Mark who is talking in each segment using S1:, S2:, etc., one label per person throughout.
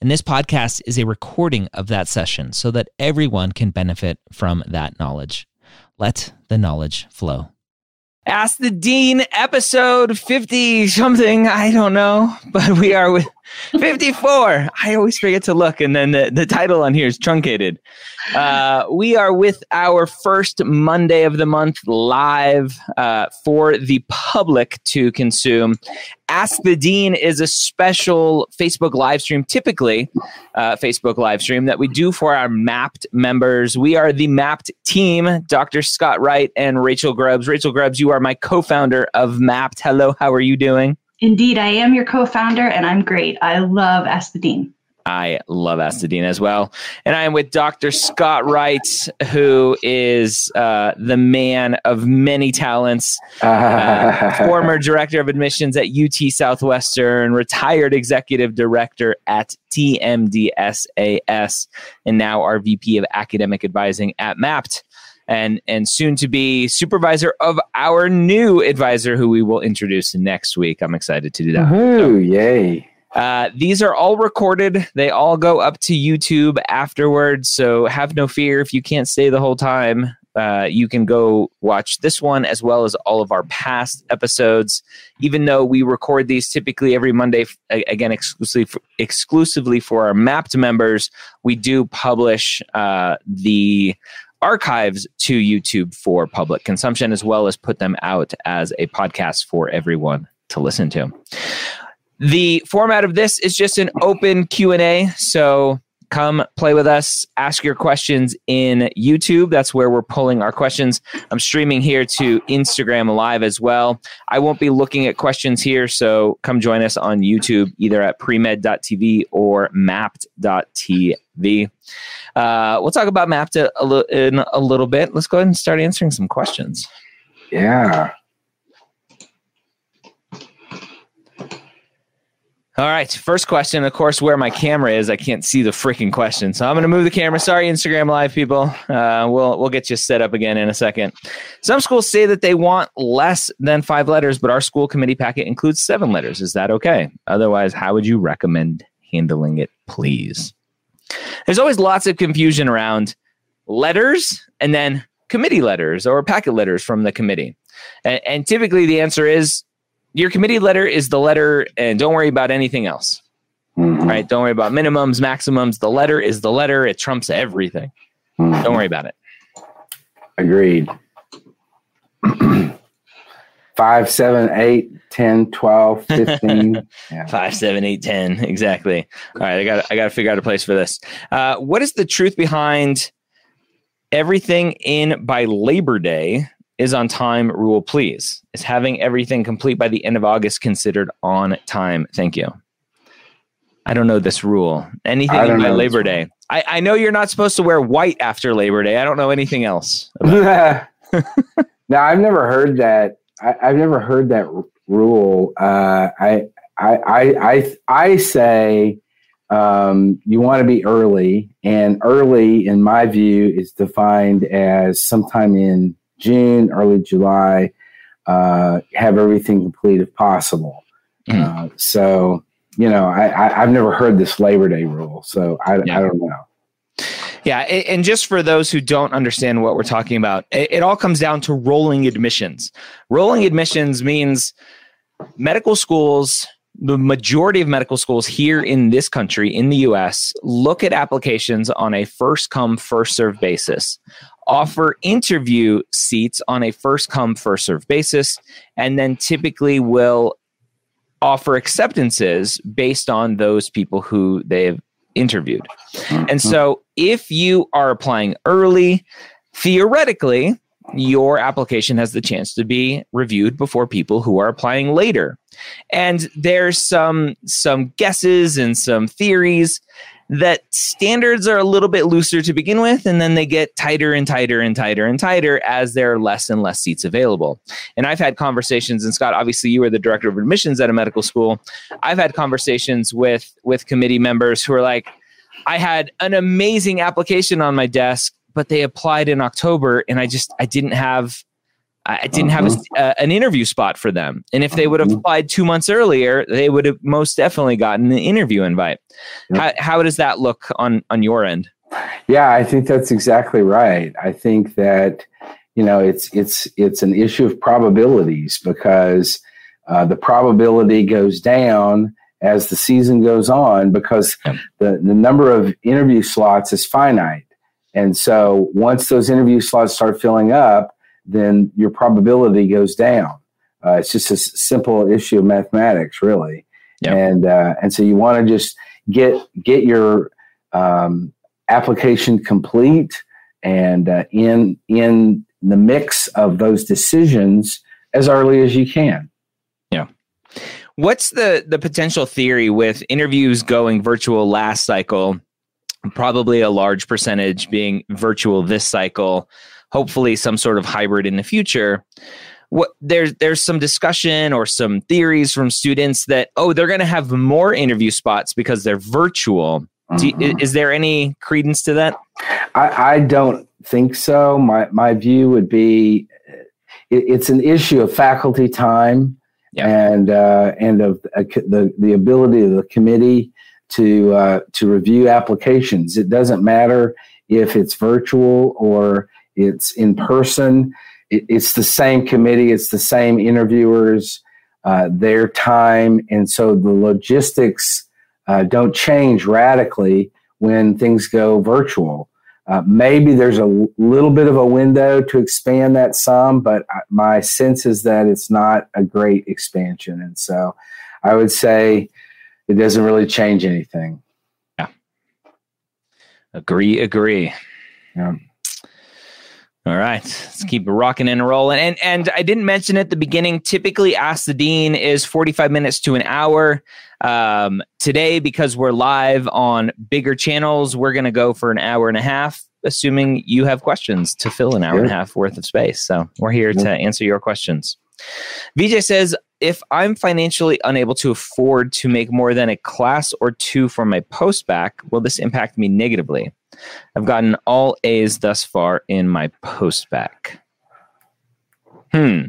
S1: and this podcast is a recording of that session so that everyone can benefit from that knowledge. Let the knowledge flow. Ask the Dean, episode 50 something. I don't know, but we are with 54. I always forget to look, and then the, the title on here is truncated. Uh, we are with our first Monday of the month live uh, for the public to consume. Ask the Dean is a special Facebook live stream, typically uh, Facebook live stream that we do for our Mappd members. We are the Mappd team, Dr. Scott Wright and Rachel Grubbs. Rachel Grubbs, you are my co founder of Mappd. Hello, how are you doing?
S2: Indeed, I am your co founder and I'm great. I love Ask the Dean.
S1: I love Ask the Dean as well. And I am with Dr. Scott Wright, who is uh, the man of many talents, uh, former director of admissions at UT Southwestern, retired executive director at TMDSAS, and now our VP of academic advising at Mappd and and soon to be supervisor of our new advisor who we will introduce next week. I'm excited to do that.
S3: so, yay.
S1: Uh, these are all recorded. They all go up to YouTube afterwards. So have no fear if you can't stay the whole time. Uh, you can go watch this one as well as all of our past episodes. Even though we record these typically every Monday, again exclusively for, exclusively for our Mappd members, we do publish uh, the archives to YouTube for public consumption, as well as put them out as a podcast for everyone to listen to. The format of this is just an open Q&A, so come play with us ask your questions in youtube. That's where we're pulling our questions. I'm streaming here to instagram live as well. I won't be looking at questions here so come join us on youtube either at premed.tv or mappd.tv uh, we'll talk about Mappd a, a, in a little bit. Let's go ahead and start answering some questions.
S3: Yeah
S1: All right, first question. Of course, where my camera is, I can't see the freaking question, so I'm going to move the camera. Sorry, Instagram Live people. Uh, we'll we'll get you set up again in a second. Some schools say that they want less than five letters, but our school committee packet includes seven letters. Is that okay? Otherwise, how would you recommend handling it, please? There's always lots of confusion around letters and then committee letters or packet letters from the committee, and, and typically the answer is your committee letter is the letter, and don't worry about anything else. Mm-hmm. Right? Don't worry about minimums, maximums. The letter is the letter. It trumps everything. Mm-hmm. Don't worry about it.
S3: Agreed. Five, seven, eight, 10, 12, 15.
S1: yeah. Five, seven, eight, 10. Exactly. All right. I got I got to figure out a place for this. Uh, what is the truth behind everything in by Labor Day is on time rule, please? Is having everything complete by the end of August considered on time? Thank you. I don't know this rule. Anything by Labor Day. I, I know you're not supposed to wear white after Labor Day. I don't know anything else.
S3: now I've never heard that. I, have never heard that r- rule. Uh, I, I, I, I, I say um, you want to be early, and early, in my view, is defined as sometime in June, early July, uh, have everything complete if possible. Mm. Uh, so, you know, I, I, have never heard this Labor Day rule, so I, yeah. I don't know.
S1: Yeah, and just for those who don't understand what we're talking about, it, it all comes down to rolling admissions. Rolling admissions means medical schools the majority of medical schools here in this country, in the US, look at applications on a first come, first serve basis offer interview seats on a first come, first serve basis, and then typically will offer acceptances based on those people who they've interviewed. Mm-hmm. And so if you are applying early, theoretically, your application has the chance to be reviewed before people who are applying later. And there's some some guesses and some theories that standards are a little bit looser to begin with, and then they get tighter and tighter and tighter and tighter as there are less and less seats available. And I've had conversations, and Scott, obviously you were the director of admissions at a medical school. I've had conversations with with committee members who are like, I had an amazing application on my desk, but they applied in October, and I just I didn't have I didn't have a, uh, uh, an interview spot for them. And if they would have uh-huh. applied two months earlier, they would have most definitely gotten the interview invite. How, how does that look on, on your end?
S3: Yeah, I think that's exactly right. I think that, you know, it's, it's, it's an issue of probabilities because uh, the probability goes down as the season goes on because the, the number of interview slots is finite. And so once those interview slots start filling up, then your probability goes down. Uh, it's just a simple issue of mathematics, really. Yep. And uh, and so you want to just get get your um, application complete and uh, in in the mix of those decisions as early as you can.
S1: Yeah. What's the the potential theory with interviews going virtual last cycle? Probably a large percentage being virtual this cycle hopefully some sort of hybrid in the future. What there's there's some discussion or some theories from students that oh they're going to have more interview spots because they're virtual. Mm-hmm. you, is there any credence to that?
S3: I, I, don't think so. My my view would be it, it's an issue of faculty time yeah. and uh, and of uh, the the ability of the committee to uh, to review applications. It doesn't matter if it's virtual or it's in person. It, it's the same committee. It's the same interviewers, uh, their time, and so the logistics uh, don't change radically when things go virtual. Uh, maybe there's a little bit of a window to expand that some, but my sense is that it's not a great expansion, and so I would say it doesn't really change anything.
S1: Yeah. Agree. Agree. Yeah. All right, let's keep rocking and rolling. And and I didn't mention at the beginning. Typically, Ask the Dean is forty five minutes to an hour. Um, today, because we're live on bigger channels, we're going to go for an hour and a half. Assuming you have questions to fill an hour yeah. and a half worth of space, so we're here yeah. to answer your questions. VJ says, if I'm financially unable to afford to make more than a class or two for my postbac, will this impact me negatively? I've gotten all A's thus far in my postbac. Hmm.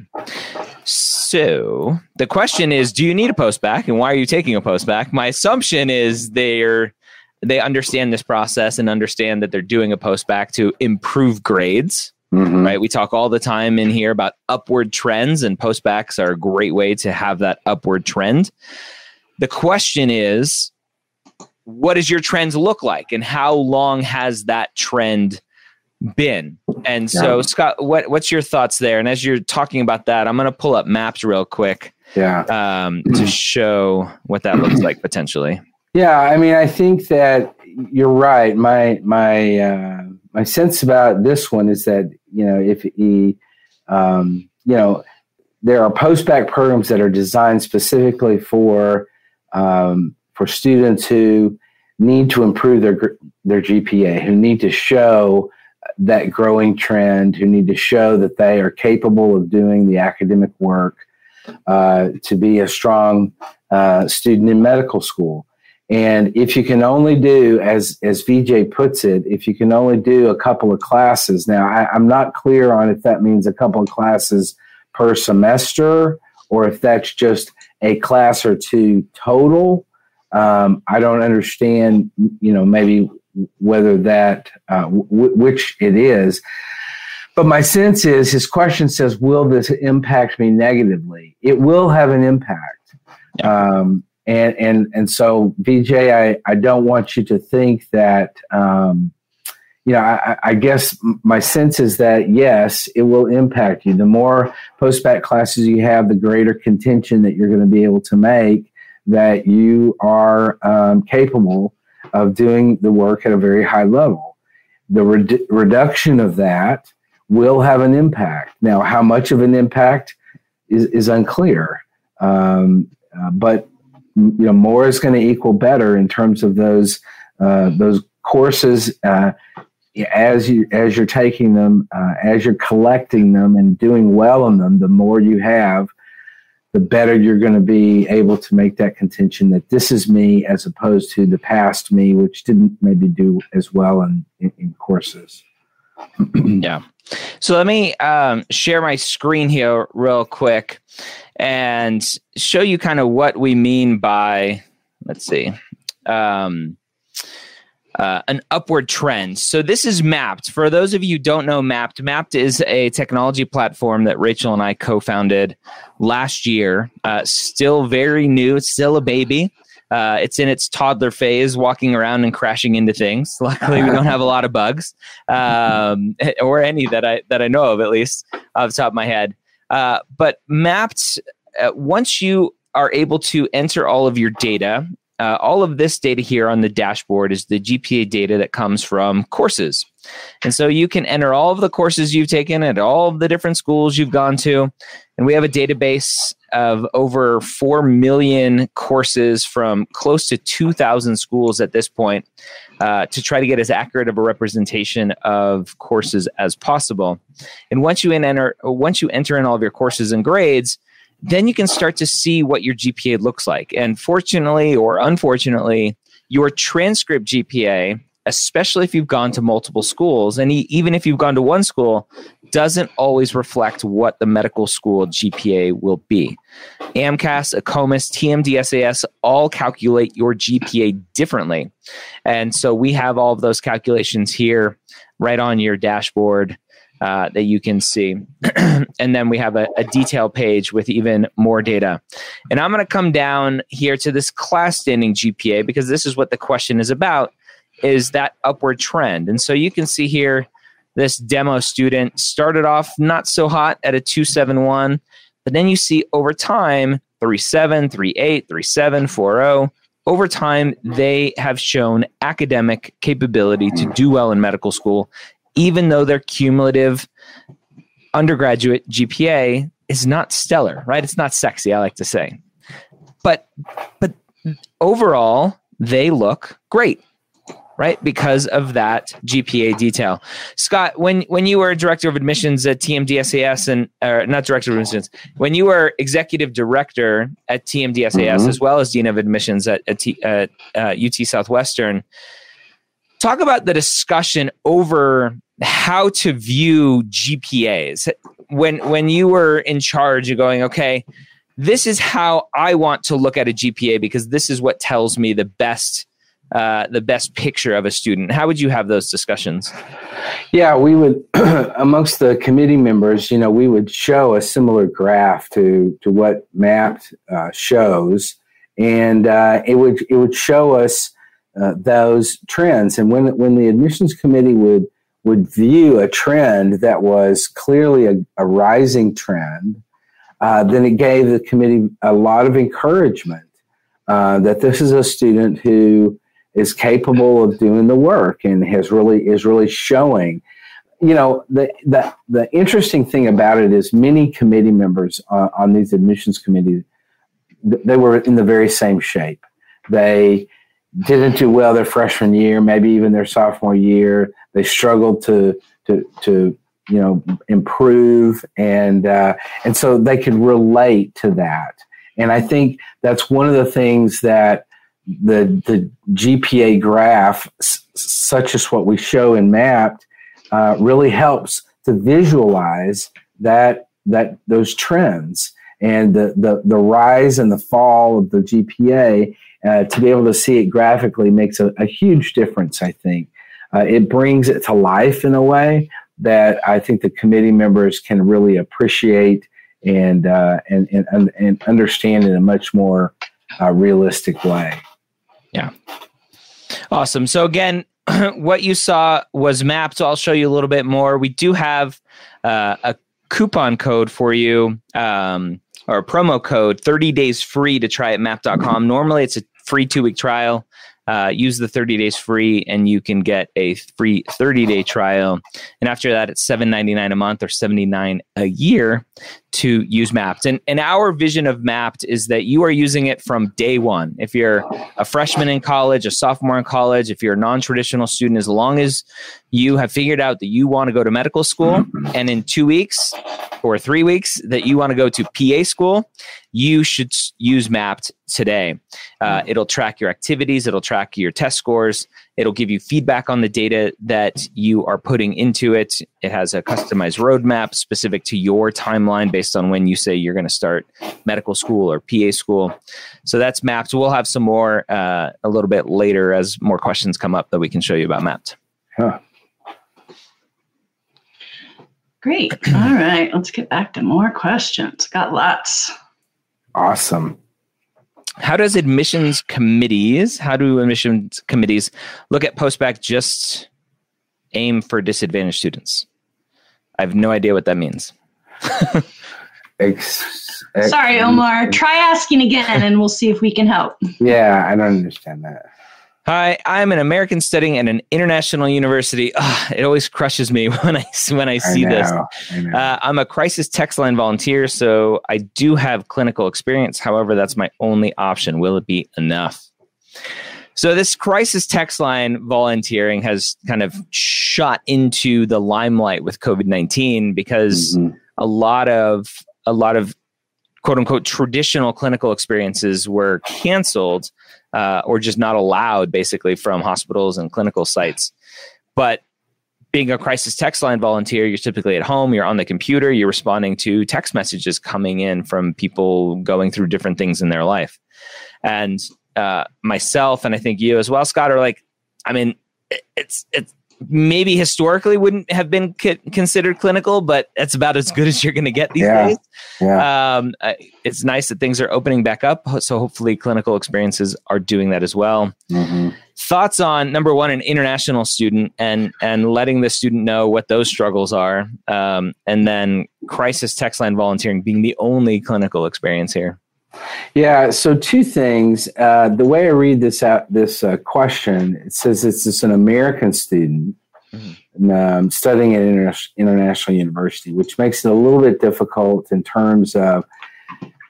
S1: So the question is, do you need a postbac, and why are you taking a postbac? My assumption is they're they understand this process and understand that they're doing a post back to improve grades. Mm-hmm. Right. We talk all the time in here about upward trends, and postbacs are a great way to have that upward trend. The question is, what does your trends look like? And how long has that trend been? And so yeah. scott what, what's your thoughts there? And as you're talking about that i'm going to pull up maps real quick
S3: yeah.
S1: um, to show what that looks like potentially.
S3: Yeah i mean i think that you're right. My my uh, my sense about this one is that you know if he um, you know there are post-bac programs that are designed specifically for um, for students who need to improve their their GPA, who need to show that growing trend, who need to show that they are capable of doing the academic work uh, to be a strong uh, student in medical school. And if you can only do, as as VJ puts it, if you can only do a couple of classes, now I, I'm not clear on if that means a couple of classes per semester or if that's just a class or two total um, I don't understand, you know, maybe whether that, uh, w- which it is. But my sense is his question says, Will this impact me negatively? It will have an impact. Yeah. Um, and, and, and so, VJ, I, I don't want you to think that, um, you know, I, I, guess my sense is that yes, it will impact you. The more post bac classes you have, the greater contention that you're going to be able to make that you are um, capable of doing the work at a very high level. The re- reduction of that will have an impact. Now, how much of an impact is, is unclear. Um, uh, but you know, more is going to equal better in terms of those uh, those courses uh, as you as you're taking them, uh, as you're collecting them and doing well in them. The more you have, the better you're going to be able to make that contention that this is me as opposed to the past me, which didn't maybe do as well in, in, in courses.
S1: yeah. So let me um, share my screen here real quick and show you kind of what we mean by, let's see, um, uh, an upward trend. So this is Mappd. For those of you who don't know Mappd, Mappd is a technology platform that Rachel and I co-founded last year. Uh, still very new. Still a baby. Uh, it's in its toddler phase, walking around and crashing into things. Luckily, we don't have a lot of bugs, um, or any that I that I know of, at least off the top of my head. Uh, but Mappd, uh, once you are able to enter all of your data uh, all of this data here on the dashboard is the GPA data that comes from courses. And so you can enter all of the courses you've taken at all of the different schools you've gone to. And we have a database of over 4 million courses from close to 2,000 schools at this point uh, to try to get as accurate of a representation of courses as possible. And once you enter, once you enter in all of your courses and grades, then you can start to see what your GPA looks like. And fortunately or unfortunately, your transcript GPA, especially if you've gone to multiple schools, and even if you've gone to one school, doesn't always reflect what the medical school GPA will be. AMCAS, AACOMAS, TMDSAS all calculate your GPA differently. And so we have all of those calculations here right on your dashboard uh, that you can see. and then we have a, a detail page with even more data. And I'm going to come down here to this class standing GPA because this is what the question is about is that upward trend. And so you can see here this demo student started off not so hot at a 271, but then you see over time 37, 38, 37, 40. Over time, they have shown academic capability to do well in medical school even though their cumulative undergraduate GPA is not stellar, right? It's not sexy, I like to say. But but overall, they look great, right? Because of that GPA detail. Scott, when when you were director of admissions at TMDSAS and uh, not director of admissions, when you were executive director at TMDSAS mm-hmm. as well as dean of admissions at, at, T, at uh, UT Southwestern, talk about the discussion over how to view GPAs when when you were in charge of going okay this is how I want to look at a GPA because this is what tells me the best uh, the best picture of a student. How would you have those discussions?
S3: Yeah, we would amongst the committee members. You know, we would show a similar graph to to what Mappd uh, shows, and uh, it would it would show us uh, those trends. And when when the admissions committee would would view a trend that was clearly a, a rising trend, uh, then it gave the committee a lot of encouragement uh, that this is a student who is capable of doing the work and has really is really showing. You know, the the, the interesting thing about it is many committee members uh, on these admissions committees they were in the very same shape. They didn't do well their freshman year, maybe even their sophomore year. They struggled to to to you know improve, and uh, and so they could relate to that. And I think that's one of the things that the the GPA graph, s- such as what we show in Mappd, uh, really helps to visualize that that those trends and the, the the rise and the fall of the GPA uh, to be able to see it graphically makes a, a huge difference, I think. Uh, it brings it to life in a way that I think the committee members can really appreciate and, uh, and, and, and understand in a much more uh, realistic way.
S1: Yeah. Awesome. So, again, what you saw was Mappd. I'll show you a little bit more. We do have uh, a coupon code for you. Um, or promo code 30 days free to try at mappd.com. Normally it's a free two week trial. Uh, use the 30 days free and you can get a free 30 day trial. And after that, it's $7.99 a month or 79 a year to use Mappd. And, and our vision of Mappd is that you are using it from day one. If you're a freshman in college, a sophomore in college, if you're a non traditional student, as long as you have figured out that you want to go to medical school and in two weeks or three weeks that you want to go to PA school, you should use Mappd today. Uh, it'll track your activities, it'll track your test scores, it'll give you feedback on the data that you are putting into it. It has a customized roadmap specific to your timeline based on when you say you're going to start medical school or PA school. So that's Mappd. We'll have some more uh, a little bit later as more questions come up that we can show you about Mappd.
S3: Huh.
S2: Great. All right. Let's get back to more questions. Got lots.
S3: Awesome.
S1: How does admissions committees, how do admissions committees look at postbac just aim for disadvantaged students? I have no idea what that means.
S3: Ex-
S2: Sorry, Omar. Try asking again and we'll see if we can help.
S3: Yeah, I don't understand that.
S1: Hi, I'm an American studying at an international university. Ugh, it always crushes me when I when I see
S3: I
S1: this.
S3: I
S1: uh, I'm a crisis text line volunteer, so I do have clinical experience. However, that's my only option. Will it be enough? So, this crisis text line volunteering has kind of shot into the limelight with COVID 19 because
S3: Mhm.
S1: a lot of a lot of quote unquote traditional clinical experiences were canceled uh, or just not allowed basically from hospitals and clinical sites. But being a crisis text line volunteer you're typically at home you're on the computer you're responding to text messages coming in from people going through different things in their life. And uh, myself and i think you as well scott are like i mean it's it's maybe historically wouldn't have been c- considered clinical but that's about as good as you're going to get these
S3: Yeah.
S1: days
S3: Yeah.
S1: um, it's nice that things are opening back up so hopefully clinical experiences are doing that as well
S3: Mhm.
S1: thoughts on number one an international student and and letting the student know what those struggles are um, and then crisis text line volunteering being the only clinical experience here
S3: Yeah. So two things. Uh, the way I read this out, this uh, question, it says it's just an American student um, studying at inter- international university, which makes it a little bit difficult in terms of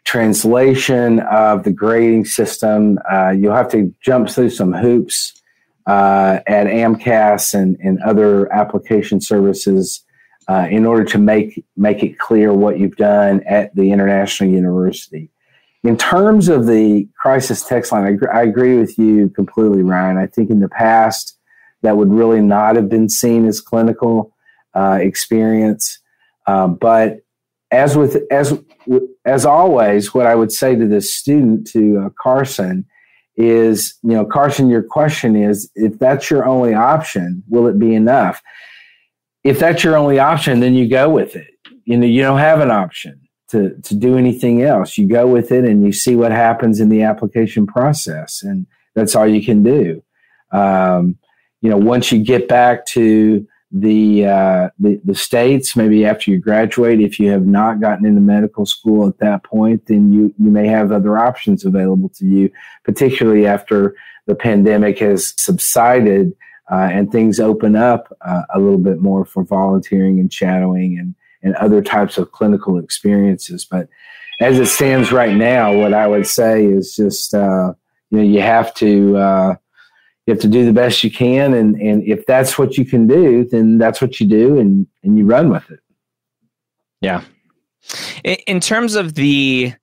S3: translation of the grading system. Uh, you'll have to jump through some hoops uh, at AMCAS and, and other application services uh, in order to make make it clear what you've done at the international university. In terms of the crisis text line, I, gr- I agree with you completely, Ryan. I think in the past that would really not have been seen as clinical uh, experience. Uh, but as with as as always, what I would say to this student, to uh, Carson, is you know, Carson, your question is if that's your only option, will it be enough? If that's your only option, then you go with it. You know, you don't have an option to to do anything else. You go with it and you see what happens in the application process, and that's all you can do. Um, you know, once you get back to the, uh, the the states, maybe after you graduate, if you have not gotten into medical school at that point, then you you may have other options available to you, particularly after the pandemic has subsided uh, and things open up uh, a little bit more for volunteering and shadowing and and other types of clinical experiences. But as it stands right now, what I would say is just uh, you know you have to uh, you have to do the best you can, and and if that's what you can do, then that's what you do, and and you run with it.
S1: Yeah. In, terms of the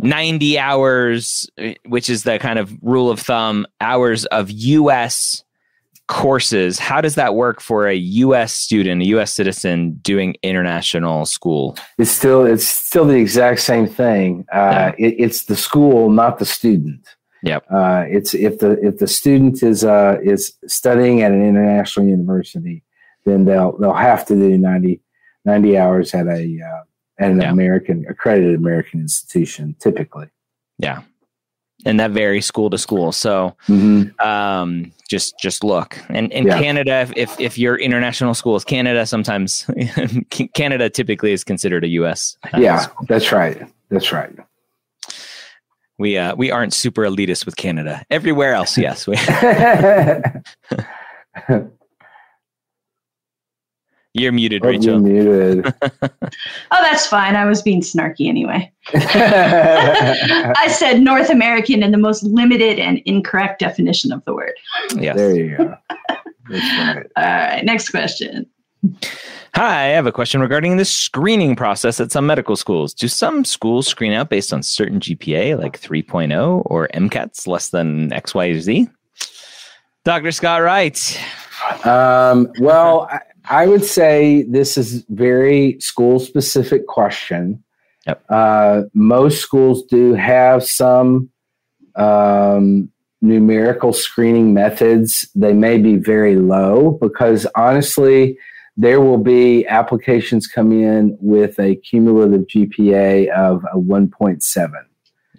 S1: 90 hours, eh, which is the kind of rule of thumb, hours of US courses, how does that work for a US student, a US citizen doing international school?
S3: It's still it's still the exact same thing. Uh, it, it's the school, not the student.
S1: Yep.
S3: Uh, it's if the if the student is uh, is studying at an international university, then they'll they'll have to do 90, 90 hours at a uh, at an
S1: Yeah.
S3: American accredited American institution, typically.
S1: Yeah. And that varies school to school. So
S3: Mm-hmm.
S1: um, just just look. And in
S3: Yeah.
S1: Canada, if, if your international school is Canada, sometimes Canada typically is considered a US. uh,
S3: Yeah,
S1: school.
S3: that's right. That's right.
S1: We uh, we aren't super elitist with Canada. Everywhere else, yes. We, You're muted,
S3: Oh,
S1: Rachel.
S3: you're muted.
S2: Oh, that's fine. I was being snarky anyway. I said North American in the most limited and incorrect definition of the word.
S1: Yes.
S3: there you go. Right.
S2: All right, next question.
S1: Hi, I have a question regarding the screening process at some medical schools. Do some schools screen out based on certain GPA, like 3.0 or MCATs less than X, Y, or Z? Dr. Scott Wright.
S3: Um, well, I, would say this is very school specific question.
S1: Yep.
S3: Uh, most schools do have some um, numerical screening methods. They may be very low because honestly, there will be applications come in with a cumulative GPA of a 1.7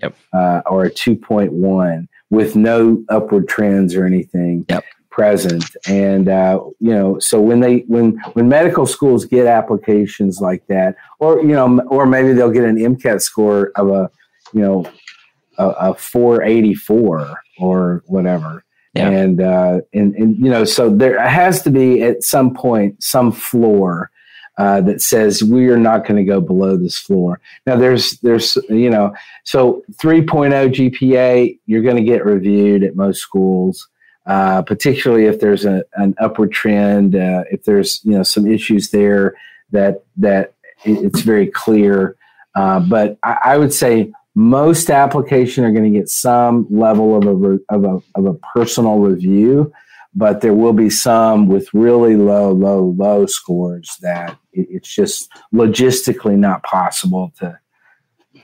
S1: Yep.
S3: uh, or a 2.1 with no upward trends or anything
S1: Yep.
S3: Present. And uh, you know, so when they when when medical schools get applications like that, or you know, or maybe they'll get an MCAT score of a you know a, a 484 or whatever.
S1: Yeah.
S3: And, uh, and and you know, so there has to be at some point some floor uh, that says we are not going to go below this floor. Now, there's there's you know, so 3.0 GPA you're going to get reviewed at most schools, uh, particularly if there's a, an upward trend, uh, if there's you know some issues there that that it's very clear. Uh, but I, I would say most application are going to get some level of a, re- of a of a personal review, but there will be some with really low, low, low scores that it, it's just logistically not possible to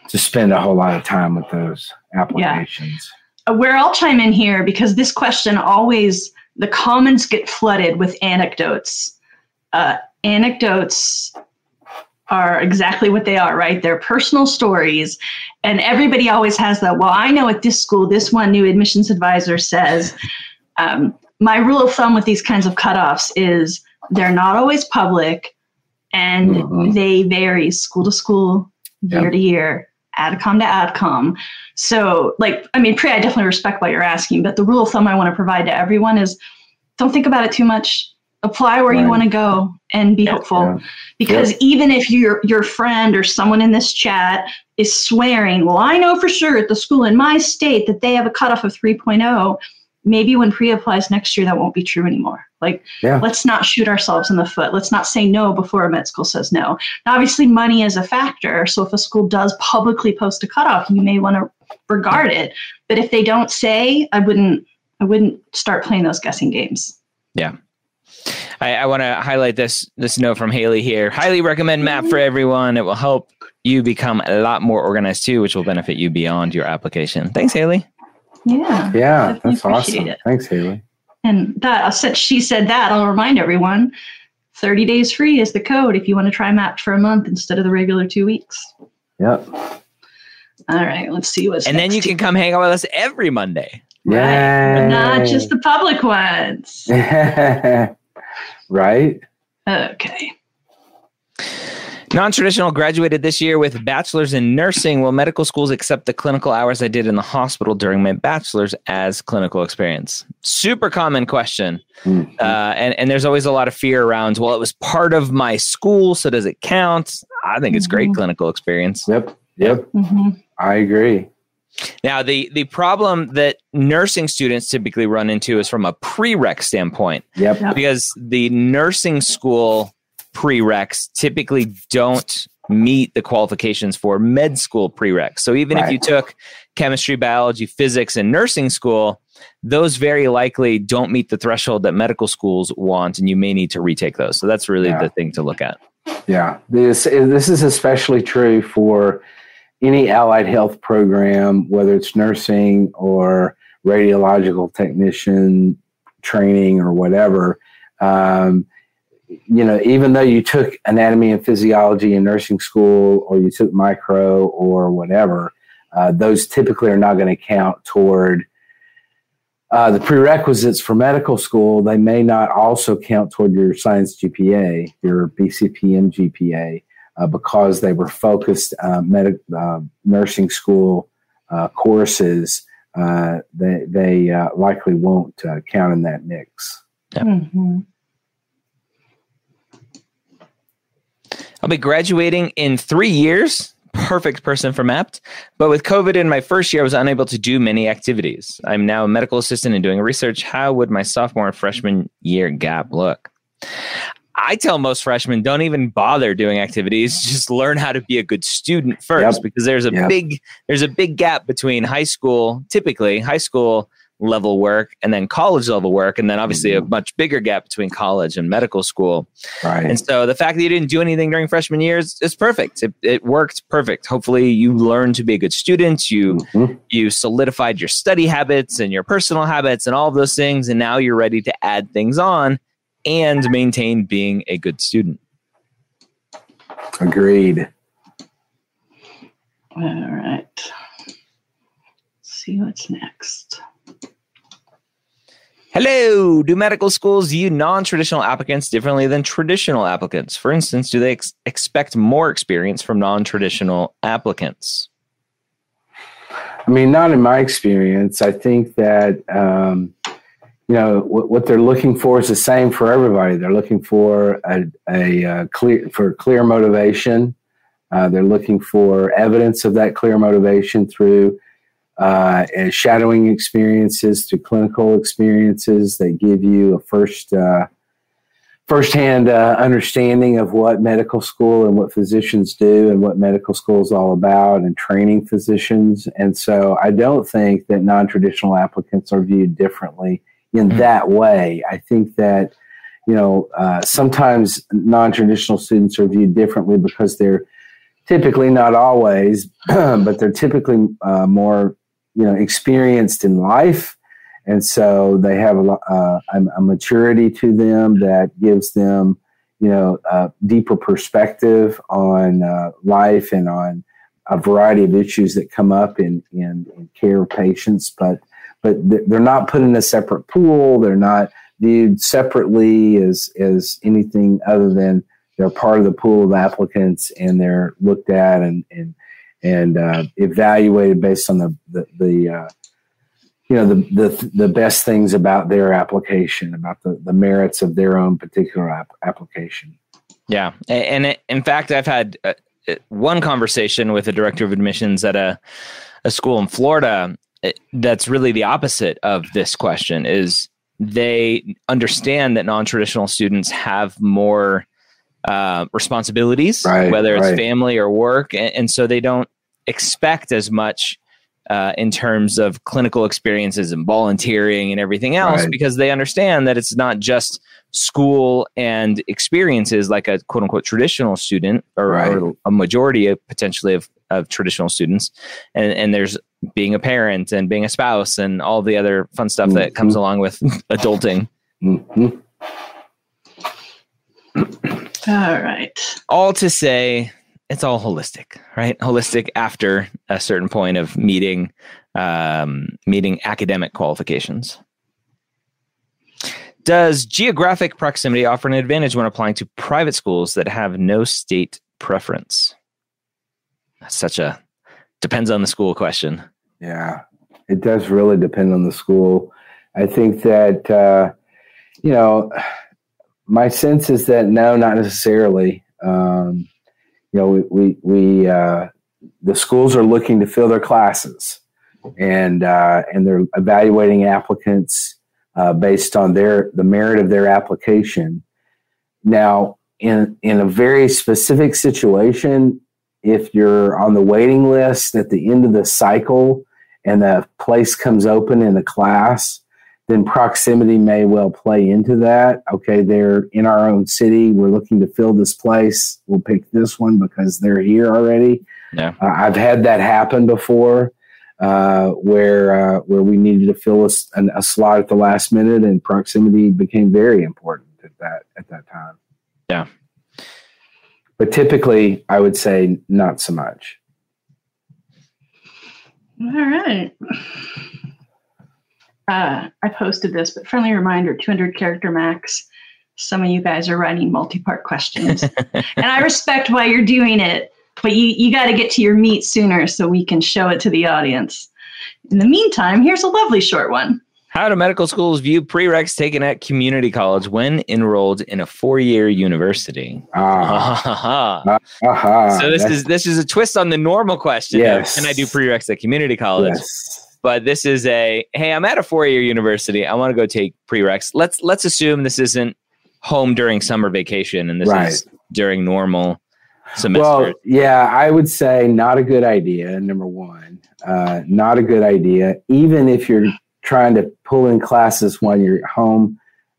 S3: to spend a whole lot of time with those applications.
S2: Uh, where I'll chime in here because this question always the comments get flooded with anecdotes. Uh, anecdotes are exactly what they are, right? They're personal stories, and everybody always has that. Well, I know at this school, this one new admissions advisor says. Um, my rule of thumb with these kinds of cutoffs is they're not always public, and
S3: Mhm.
S2: they vary school to school, year
S3: Yep.
S2: to year, adcom to adcom. So, like, I mean, Priya, I definitely respect what you're asking, but the rule of thumb I want to provide to everyone is don't think about it too much. Apply where you want to go and be
S1: Yeah.
S2: hopeful.
S3: Yeah.
S2: Because even if your your friend or someone in this chat is swearing, well, I know for sure at the school in my state that they have a cutoff of 3.0, maybe when Priya applies next year, that won't be true anymore. Like,
S3: Yeah.
S2: let's not shoot ourselves in the foot. Let's not say no before a med school says no. Now, obviously, money is a factor. So if a school does publicly post a cutoff, you may want to regard it. But if they don't say, I wouldn't. I wouldn't start playing those guessing games.
S1: I, I want to highlight this this note from Haley here. Highly recommend Map for everyone. It will help you become a lot more organized too, which will benefit you beyond your application. Thanks, Haley.
S2: Yeah.
S3: Yeah, that's awesome.
S2: it.
S3: Thanks, Haley.
S2: And that since she said that, I'll remind everyone 30 days free is the code if you want to try Mappd for a month instead of the regular two weeks.
S3: Yep.
S2: All right, let's see what's
S1: And then you
S2: next.
S1: can come hang out with us every Monday.
S2: Right, not just the public ones.
S3: right.
S2: Okay.
S1: Non traditional graduated this year with bachelor's in nursing. Will medical schools accept the clinical hours I did in the hospital during my bachelor's as clinical experience? Super common question.
S3: Mhm.
S1: Uh, and, and there's always a lot of fear around, well, it was part of my school, so does it count? I think it's great
S2: Mhm.
S1: clinical experience.
S3: Yep. Yep.
S2: hmm
S3: I agree.
S1: Now, the, the problem that nursing students typically run into is from a prereq standpoint.
S3: Yep.
S2: Yep.
S1: because the nursing school prereqs typically don't meet the qualifications for med school prereqs. So even if you took chemistry, biology, physics and nursing school, those very likely don't meet the threshold that medical schools want, and you may need to retake those. So that's really
S3: Yeah.
S1: the thing to look at.
S3: Yeah, this this is especially true for any allied health program, whether it's nursing or radiological technician training or whatever. Um, you know, even though you took anatomy and physiology in nursing school, or you took micro or whatever, uh, those typically are not going to count toward uh, the prerequisites for medical school, they may not also count toward your science GPA, your BCPM GPA, uh, because they were focused uh, med- uh, nursing school uh, courses. Uh, they they uh, likely won't uh, count in that mix.
S1: Yep.
S2: hmm
S1: be graduating in three years. Perfect person for Mappd. But with COVID in my first year, I was unable to do many activities. I'm now a medical assistant and doing research. How would my sophomore and freshman year gap look? I tell most freshmen don't even bother doing activities. Just learn how to be a good student first, yep. because there's a yep. big there's a big gap between high school, typically high school level work, and then college level work, and then obviously mm-hmm. a much bigger gap between college and medical school.
S3: Right.
S1: And so the fact that you didn't do anything during freshman years is perfect. It, it worked perfect. Hopefully, you learned to be a good student. You mm-hmm. you solidified your study habits and your personal habits and all of those things, and now you're ready to add things on and maintain being a good student.
S3: Agreed.
S2: All right. Let's see what's next.
S1: Hello. Do medical schools view non traditional applicants differently than traditional applicants? For instance, do they ex- expect more experience from non traditional applicants?
S3: I mean, not in my experience. I think that um, you know what, what, they're looking for is the same for everybody. They're looking for a, a, a clear for clear motivation. Uh, they're looking for evidence of that clear motivation through uh, shadowing experiences, to clinical experiences that give you a first uh, firsthand uh, understanding of what medical school and what physicians do and what medical school is all about and training physicians. And so I don't think that non traditional applicants are viewed differently in mm-hmm. that way. I think that you know uh, sometimes non-traditional students are viewed differently because they're typically not always, but they're typically uh, more you know experienced in life, and so they have a, uh, a maturity to them that gives them you know a deeper perspective on uh, life and on a variety of issues that come up in, in, in care of patients, but but they're not put in a separate pool. They're not viewed separately as as anything other than they're part of the pool of applicants and they're looked at and and and uh, evaluated based on the the, the uh, you know the, the the best things about their application, about the, the merits of their own particular ap- application.
S1: Yeah, and, and in fact, I've had uh, one conversation with a director of admissions at a a school in Florida that's really the opposite of this question is they understand that non-traditional students have more uh, responsibilities
S3: right,
S1: whether it's
S3: right.
S1: family or work and, and, so they don't expect as much uh, in terms of clinical experiences and volunteering and everything else right. because they understand that it's not just school and experiences like a quote unquote traditional student or, or a majority of potentially of, of traditional students and, and there's being a parent and being a spouse and all the other fun stuff mm-hmm. that comes mm-hmm. along with adulting.
S3: Mm-hmm.
S2: All right.
S1: All to say, it's all holistic, right? Holistic after a certain point of meeting um, meeting academic qualifications. Does geographic proximity offer an advantage when applying to private schools that have no state preference? That's such a depends on the school question.
S3: Yeah, it does really depend on the school. I think that, uh, you know, my sense is that no, not necessarily. Um, you know, we, we, we uh, the schools are looking to fill their classes and, uh, and they're evaluating applicants uh, based on their, the merit of their application. Now, in, in a very specific situation, if you're on the waiting list at the end of the cycle and the place comes open in the class, then proximity may well play into that. Okay, they're in our own city. We're looking to fill this place. We'll pick this one because they're here already.
S1: Yeah.
S3: Uh, I've had that happen before, uh, where uh, where we needed to fill a, a, slot at the last minute, and proximity became very important at that at that time.
S1: Yeah.
S3: But typically, I would say not so much.
S2: All right. Uh, I posted this, but friendly reminder 200 character max. Some of you guys are writing multi part questions. and I respect why you're doing it, but you, you got to get to your meat sooner so we can show it to the audience. In the meantime, here's a lovely short one.
S1: How do medical schools view prereqs taken at community college when enrolled in a four-year university?
S3: Ah, uh-huh.
S1: so this is this is a twist on the normal question.
S3: Yes.
S1: Of, can I do prereqs at community college?
S3: yes.
S1: But this is a hey, I'm at a four-year university. I want to go take prereqs. Let's let's assume this isn't home during summer vacation and this
S3: Right.
S1: is during normal semester.
S3: Well, yeah, I would say not a good idea. Number one, uh, not a good idea. Even if you're trying to pull in classes while you're home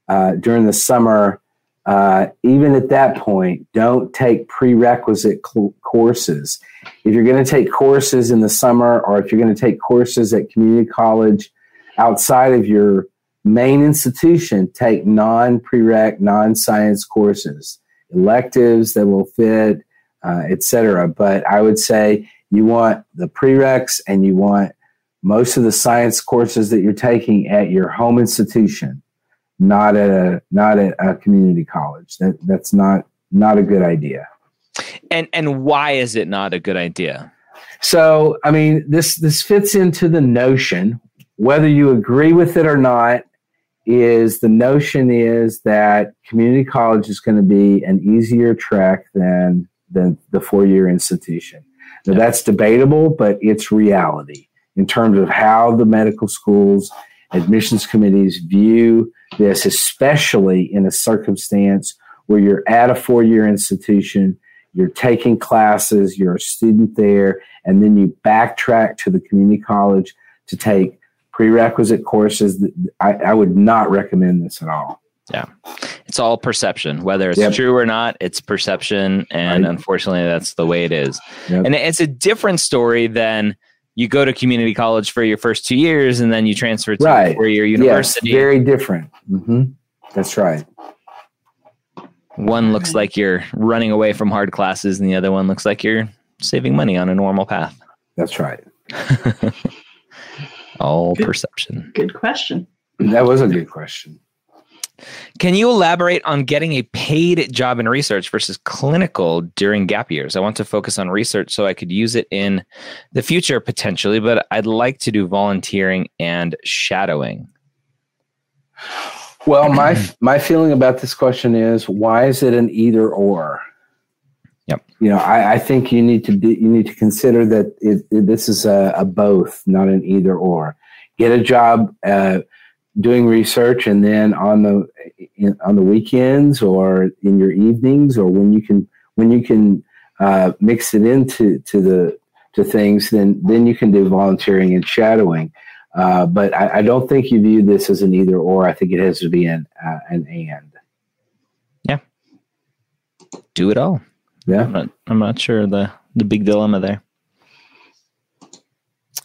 S3: uh, during the summer, uh, even at that point, don't take prerequisite cl- courses. If you're going to take courses in the summer, or if you're going to take courses at community college outside of your main institution, take non-prereq, non-science courses, electives that will fit uh, etc. But I would say you want the prereqs and you want most of the science courses that you're taking at your home institution, not at a not at a community college. That that's not not a good idea.
S1: and and why is it not a good idea?
S3: So I mean this this fits into the notion, whether you agree with it or not, is the notion is that community college is going to be an easier track than than the four year institution. Now that's debatable, but it's reality in terms of how the medical schools admissions committees view this, especially in a circumstance where you're at a four year institution, you're taking classes, you're a student there, and then you backtrack to the community college to take prerequisite courses. I, I would not recommend this at all. Yeah.
S1: It's all perception, whether it's
S3: Yep.
S1: true or not. It's perception, and
S3: Right.
S1: unfortunately, that's the way it is.
S3: Yep.
S1: And it's a different story than you go to community college for your first two years, and then you transfer to
S3: Right.
S1: a four-year university.
S3: Yes, very different. hmm That's right.
S1: one looks like you're running away from hard classes, and the other one looks like you're saving money on a normal path.
S3: That's right.
S1: All
S2: Good.
S1: perception.
S2: Good question.
S3: That was a good question.
S1: Can you elaborate on getting a paid job in research versus clinical during gap years? I want to focus on research so I could use it in the future potentially, but I'd like to do volunteering and shadowing.
S3: Well, my my feeling about this question is why is it an either or?
S1: Yep.
S3: You know, I, I think you need to do, you need to consider that it, it- this is a, a both, not an either or. Get a job uh, doing research, and then on the in, on the weekends or in your evenings, or when you can when you can uh, mix it into to the to things, then then you can do volunteering and shadowing. Uh, but I, I don't think you view this as an either or. I think it has to be an uh, an and.
S1: Yeah do it all.
S3: Yeah.
S1: I'm not, I'm not sure the, the big dilemma there.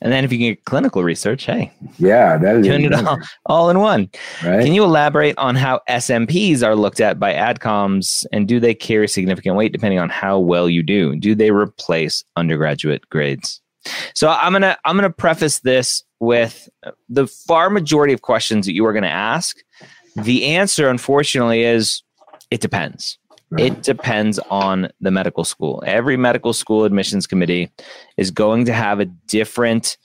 S1: And then if you get clinical research, hey,
S3: Yeah, that is
S1: doing it all, all in one.
S3: right.
S1: Can you elaborate on how SMPs are looked at by ADCOMs and do they carry significant weight depending on how well you do? Do they replace undergraduate grades? So I'm gonna I'm gonna preface this with the far majority of questions that you are gonna ask. The answer, unfortunately, is it depends. It depends on the medical school. Every medical school admissions committee is going to have a different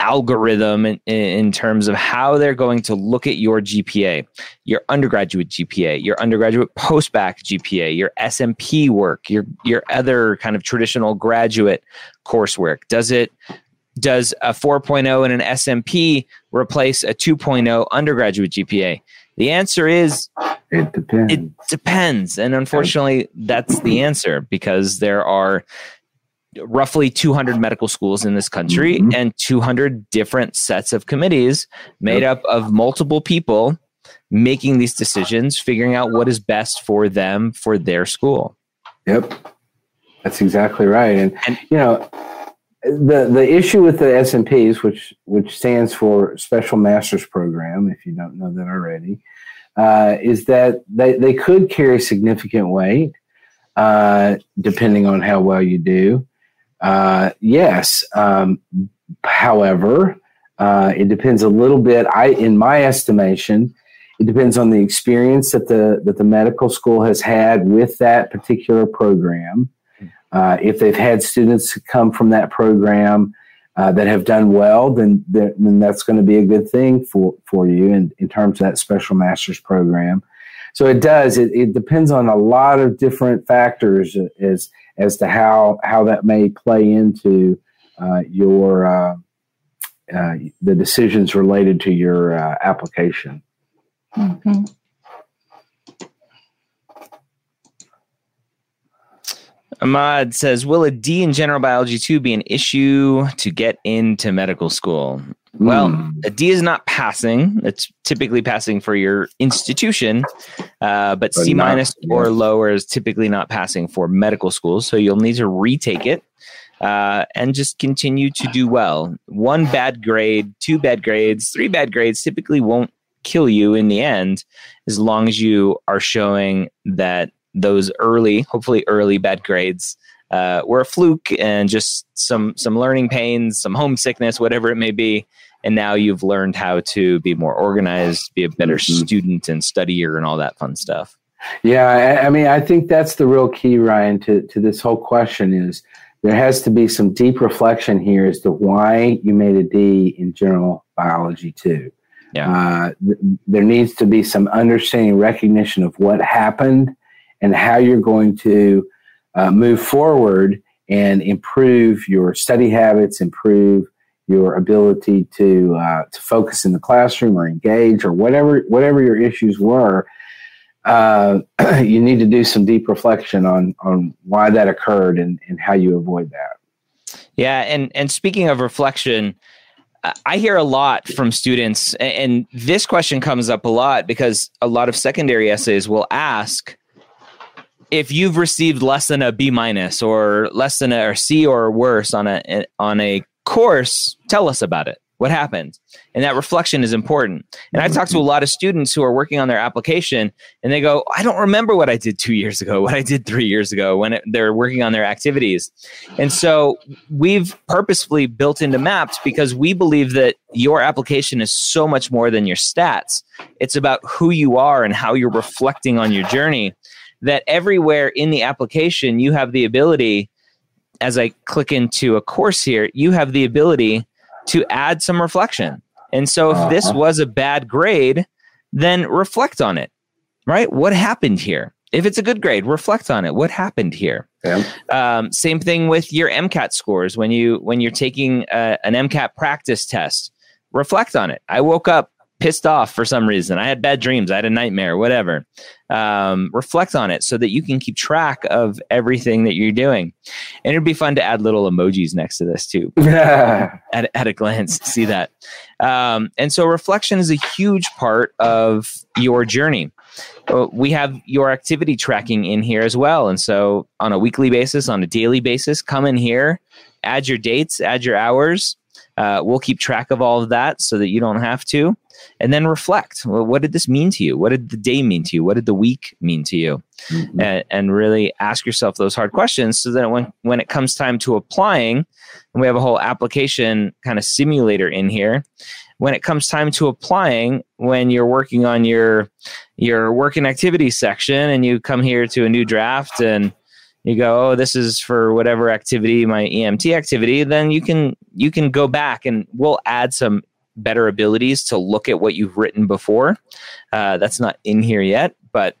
S1: algorithm in, in terms of how they're going to look at your GPA, your undergraduate GPA, your undergraduate post-bac GPA, your SMP work, your your other kind of traditional graduate coursework. Does it does a 4.0 in an SMP replace a 2.0 undergraduate GPA? The answer is
S3: it depends.
S1: it depends. And unfortunately, that's the answer because there are roughly 200 medical schools in this country
S3: Mhm.
S1: and 200 different sets of committees made
S3: Yep.
S1: up of multiple people making these decisions, figuring out what is best for them for their school.
S3: Yep, that's exactly right. And,
S1: And-
S3: you know, the the issue with the SMPs, which which stands for Special Masters Program, if you don't know that already, uh, is that they they could carry significant weight, uh, depending on how well you do. Uh, yes, um, however, uh, it depends a little bit. I, in my estimation, it depends on the experience that the that the medical school has had with that particular program. Uh, if they've had students come from that program uh, that have done well, then, then that's going to be a good thing for, for you in, in terms of that special master's program. So it does. It, it depends on a lot of different factors as as to how how that may play into uh, your uh, uh, the decisions related to your uh, application. Mm-hmm.
S1: Ahmad says, Will a D in general biology 2 be an issue to get into medical school? Well, mm. a D is not passing. It's typically passing for your institution, uh, but, but C minus or lower is typically not passing for medical schools. So you'll need to retake it uh, and just continue to do well. One bad grade, two bad grades, three bad grades typically won't kill you in the end as long as you are showing that those early, hopefully early bad grades uh, were a fluke and just some some learning pains, some homesickness, whatever it may be. And now you've learned how to be more organized, be a better mm-hmm. student and studier, and all that fun stuff.
S3: Yeah, I, I mean, I think that's the real key, Ryan, to to this whole question is there has to be some deep reflection here as to why you made a D in general biology too. Yeah. Uh, th- there needs to be some understanding, recognition of what happened and how you're going to uh, move forward and improve your study habits, improve your ability to uh, to focus in the classroom or engage or whatever whatever your issues were. Uh, you need to do some deep reflection on on why that occurred and, and how you avoid that.
S1: Yeah, and and speaking of reflection, I hear a lot from students, and this question comes up a lot because a lot of secondary essays will ask if you've received less than a B minus or less than a or C or worse on a on a course, tell us about it. What happened? And that reflection is important. And I talk to a lot of students who are working on their application and they go, I don't remember what I did two years ago, what I did three years ago when it, they're working on their activities. And so we've purposefully built into Mappd because we believe that your application is so much more than your stats. It's about who you are and how you're reflecting on your journey that everywhere in the application you have the ability as i click into a course here you have the ability to add some reflection. And so if uh-huh. this was a bad grade then reflect on it right? What happened here? If it's a good grade reflect on it. What happened here? Yeah. um, same thing with your mcat scores. When you when you're taking a, an mcat practice test reflect on it. I woke up pissed off for some reason. I had bad dreams. I had a nightmare, whatever. Um, reflect on it so that you can keep track of everything that you're doing. And it'd be fun to add little emojis next to this too. at, at a glance, see that. Um, and so reflection is a huge part of your journey. Uh, we have your activity tracking in here as well. And so on a weekly basis, on a daily basis, come in here, add your dates, add your hours. Uh, we'll keep track of all of that so that you don't have to and then reflect. Well, what did this mean to you? What did the day mean to you? What did the week mean to you? Mm-hmm. And, and, really ask yourself those hard questions so that when, when it comes time to applying, and we have a whole application kind of simulator in here, when it comes time to applying, when you're working on your your work and activity section and you come here to a new draft and you go oh this is for whatever activity my emt activity then you can you can go back and we'll add some better abilities to look at what you've written before. Uh, that's not in here yet, but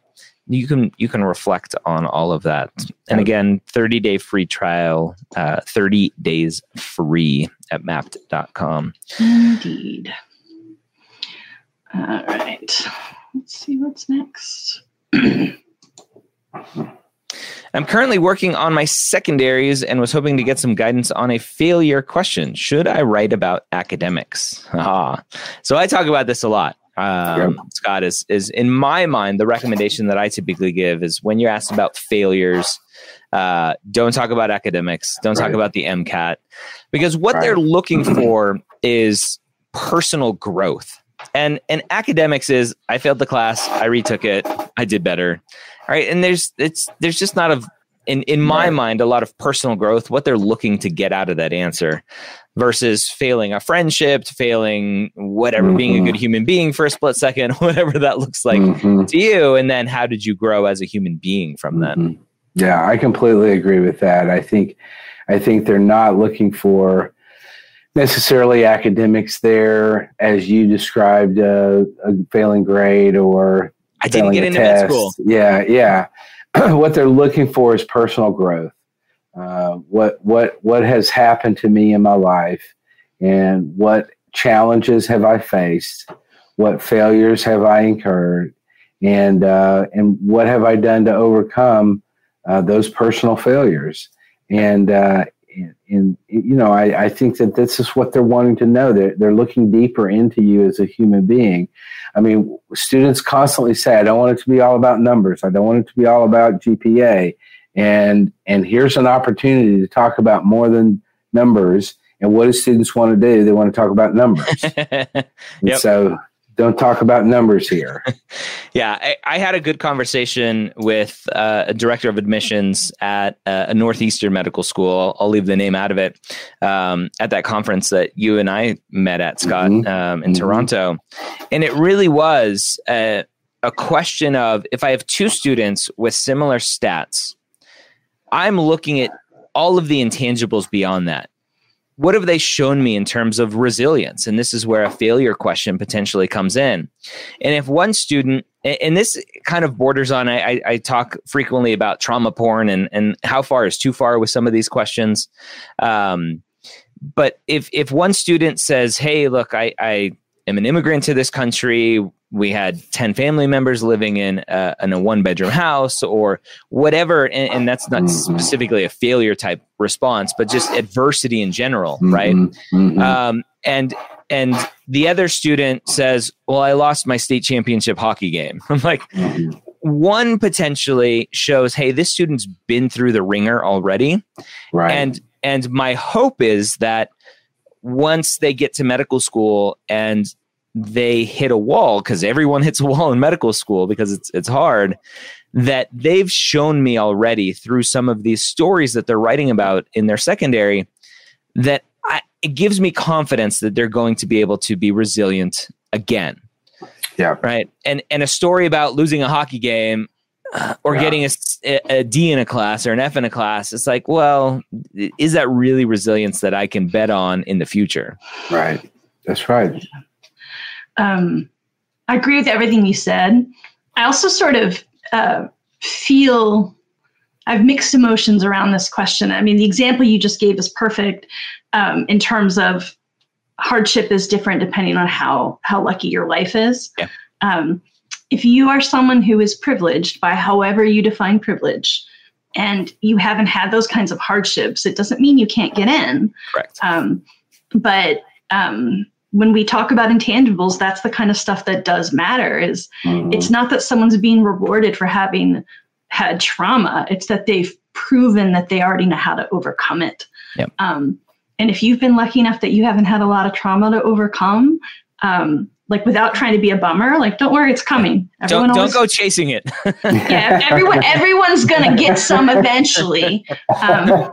S1: you can you can reflect on all of that. And again, 30 day free trial, uh, 30 days free at mappd.com.
S2: Indeed. All right. Let's see what's next.
S1: I'm currently working on my secondaries and was hoping to get some guidance on a failure question. Should I write about academics? Ah, so I talk about this a lot. Um, yep. Scott is is in my mind the recommendation that I typically give is when you're asked about failures, uh, don't talk about academics, don't right. talk about the MCAT, because what right. they're looking for is personal growth. And and academics is I failed the class, I retook it, I did better right and there's it's there's just not a in in my mind a lot of personal growth what they're looking to get out of that answer versus failing a friendship failing whatever mm-hmm. being a good human being for a split second whatever that looks like mm-hmm. to you and then how did you grow as a human being from that mm-hmm.
S3: yeah i completely agree with that i think i think they're not looking for necessarily academics there, as you described, uh, a failing grade or
S1: I didn't get into med school.
S3: Yeah, yeah. what they're looking for is personal growth. Uh, what what what has happened to me in my life, and what challenges have I faced? What failures have I incurred? And uh, and what have I done to overcome uh, those personal failures? And uh, and, you know, I, I think that this is what they're wanting to know. They're, they're looking deeper into you as a human being. I mean, students constantly say, I don't want it to be all about numbers. I don't want it to be all about GPA. And, and here's an opportunity to talk about more than numbers. And what do students want to do? They want to talk about numbers. yep. So don't talk about numbers here.
S1: yeah, I, I, had a good conversation with uh, a director of admissions at uh, a northeastern medical school. I'll leave the name out of it. Um, at that conference that you and I met at Scott mm-hmm. um, in mm-hmm. Toronto, and it really was a, a question of if I have two students with similar stats, I'm looking at all of the intangibles beyond that what have they shown me in terms of resilience? And this is where a failure question potentially comes in. And if one student, and this kind of borders on, I, I talk frequently about trauma porn and, and how far is too far with some of these questions. Um, but if if one student says, "Hey, look, I, I am an immigrant to this country we had 10 family members living in a, in a one bedroom house or whatever and, and, that's not mm-hmm. specifically a failure type response but just adversity in general mm-hmm. right mm-hmm. Um, and and the other student says well i lost my state championship hockey game i'm like mm-hmm. one potentially shows hey this student's been through the ringer already right and and my hope is that once they get to medical school and they hit a wall because everyone hits a wall in medical school because it's it's hard that they've shown me already through some of these stories that they're writing about in their secondary that I, it gives me confidence that they're going to be able to be resilient again.
S3: Yeah.
S1: Right. And and a story about losing a hockey game or yeah. getting a, a D in a class or an F in a class, it's like, well, is that really resilience that I can bet on in the future?
S3: Right. That's right
S2: um, I agree with everything you said. I also sort of uh, feel I have mixed emotions around this question. I mean, the example you just gave is perfect um, in terms of hardship is different depending on how how lucky your life is. Yeah. Um, if you are someone who is privileged by however you define privilege, and you haven't had those kinds of hardships, it doesn't mean you can't get in.
S1: Correct.
S2: Um, but um, when we talk about intangibles that's the kind of stuff that does matter is mm-hmm. it's not that someone's being rewarded for having had trauma it's that they've proven that they already know how to overcome it
S1: yep.
S2: um, and if you've been lucky enough that you haven't had a lot of trauma to overcome um, like without trying to be a bummer like don't worry it's coming.
S1: Everyone don't, always, don't go chasing it.
S2: Yeah everyone everyone's gonna get some eventually. Um,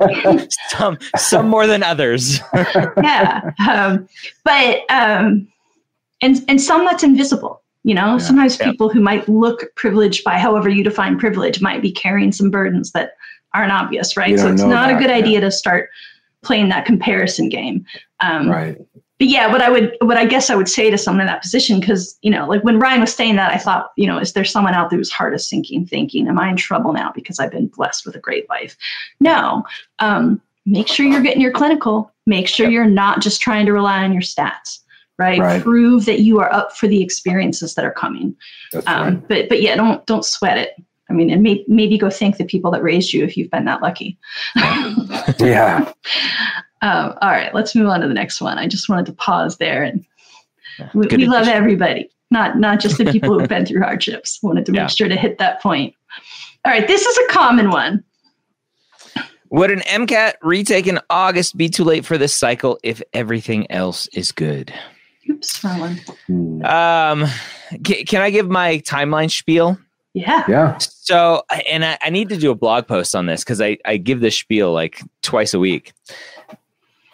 S1: some some more than others.
S2: Yeah um, but um, and and some that's invisible you know? Yeah, sometimes yeah. people who might look privileged by however you define privilege might be carrying some burdens that aren't obvious right? So it's not that, a good yeah. idea to start playing that comparison game.
S3: Um, right
S2: but yeah, what I would, what I guess I would say to someone in that position, because you know, like when Ryan was saying that, I thought, you know, is there someone out there who's heart is sinking, thinking, "Am I in trouble now because I've been blessed with a great life?" No. Um, make sure you're getting your clinical. Make sure you're not just trying to rely on your stats. Right? right. Prove that you are up for the experiences that are coming. That's um, right. But but yeah, don't don't sweat it. I mean, and may, maybe go thank the people that raised you if you've been that lucky.
S3: yeah.
S2: Um, all right, let's move on to the next one. I just wanted to pause there, and we, we love everybody, not not just the people who've been through hardships. Wanted to yeah. make sure to hit that point. All right, this is a common one.
S1: Would an MCAT retake in August be too late for this cycle if everything else is good?
S2: Oops, wrong one.
S1: Um, can, can I give my timeline spiel?
S2: Yeah.
S3: Yeah.
S1: So, and I, I need to do a blog post on this because I, I give this spiel like twice a week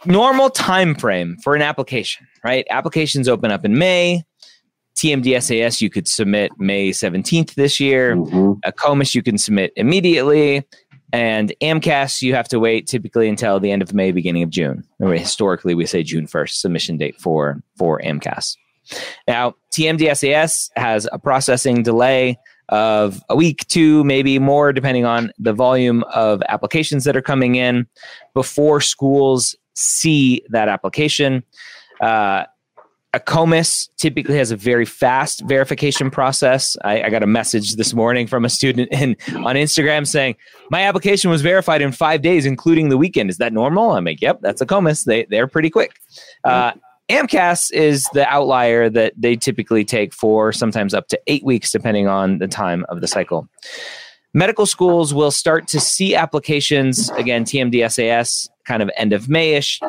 S1: normal time frame for an application, right? Applications open up in May. TMDSAS you could submit May 17th this year. Mm-hmm. AACOMAS you can submit immediately. And AMCAS, you have to wait typically until the end of May, beginning of June. Historically, we say June 1st submission date for, for AMCAS. Now, TMDSAS has a processing delay of a week, two, maybe more, depending on the volume of applications that are coming in before schools see that application. Uh, AACOMAS typically has a very fast verification process. I, I, got a message this morning from a student in, on Instagram saying, My application was verified in five days, including the weekend. Is that normal? I'm like, Yep, that's AACOMAS. They, they're pretty quick. Uh, AMCAS is the outlier that they typically take for sometimes up to eight weeks, depending on the time of the cycle. Medical schools will start to see applications again, TMDSAS kind of end of Mayish,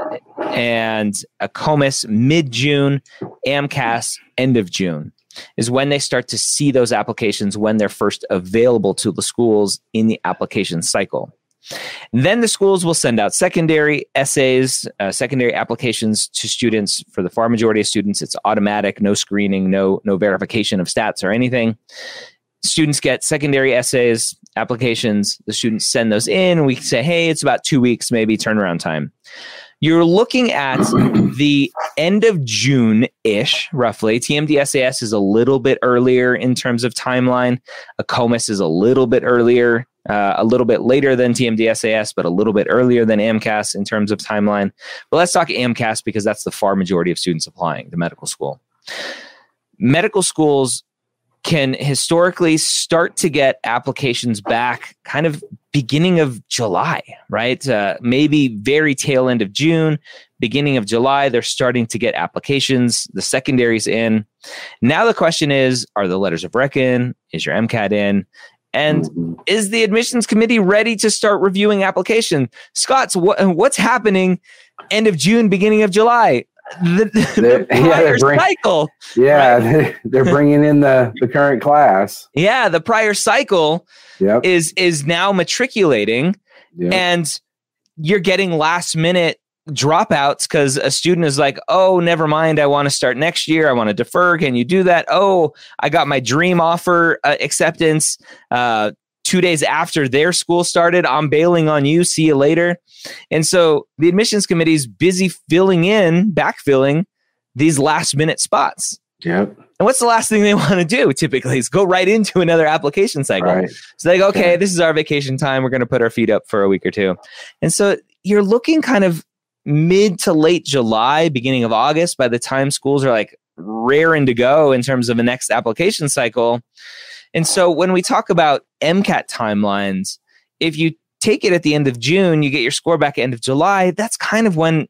S1: and AACOMAS mid June, AMCAS end of June is when they start to see those applications when they're first available to the schools in the application cycle. Then the schools will send out secondary essays, uh, secondary applications to students. For the far majority of students, it's automatic, no screening, no no verification of stats or anything. Students get secondary essays, applications. The students send those in. We say, hey, it's about two weeks, maybe turnaround time. You're looking at the end of June ish, roughly. TMDSAS is a little bit earlier in terms of timeline. AACOMAS is a little bit earlier uh, a little bit later than TMDSAS, but a little bit earlier than AMCAS in terms of timeline. But let's talk AMCAS because that's the far majority of students applying to medical school. Medical schools can historically start to get applications back kind of beginning of July, right? Uh, maybe very tail end of June, beginning of July, they're starting to get applications, the secondaries in. Now the question is are the letters of reckon? Is your MCAT in? And is the admissions committee ready to start reviewing application? Scott's what, what's happening end of June, beginning of July? The, the prior yeah, bring, cycle.
S3: Yeah, right? they're bringing in the, the current class.
S1: Yeah, the prior cycle yep. is is now matriculating, yep. and you're getting last minute dropouts because a student is like, oh, never mind. I want to start next year. I want to defer. Can you do that? Oh, I got my dream offer uh, acceptance uh, two days after their school started. I'm bailing on you. See you later. And so the admissions committee is busy filling in, backfilling these last minute spots.
S3: Yep.
S1: And what's the last thing they want to do typically is go right into another application cycle. Right. So they go, okay, yeah. this is our vacation time. We're going to put our feet up for a week or two. And so you're looking kind of mid to late July, beginning of August, by the time schools are like raring to go in terms of a next application cycle. And so when we talk about MCAT timelines, if you take it at the end of June, you get your score back at end of July, that's kind of when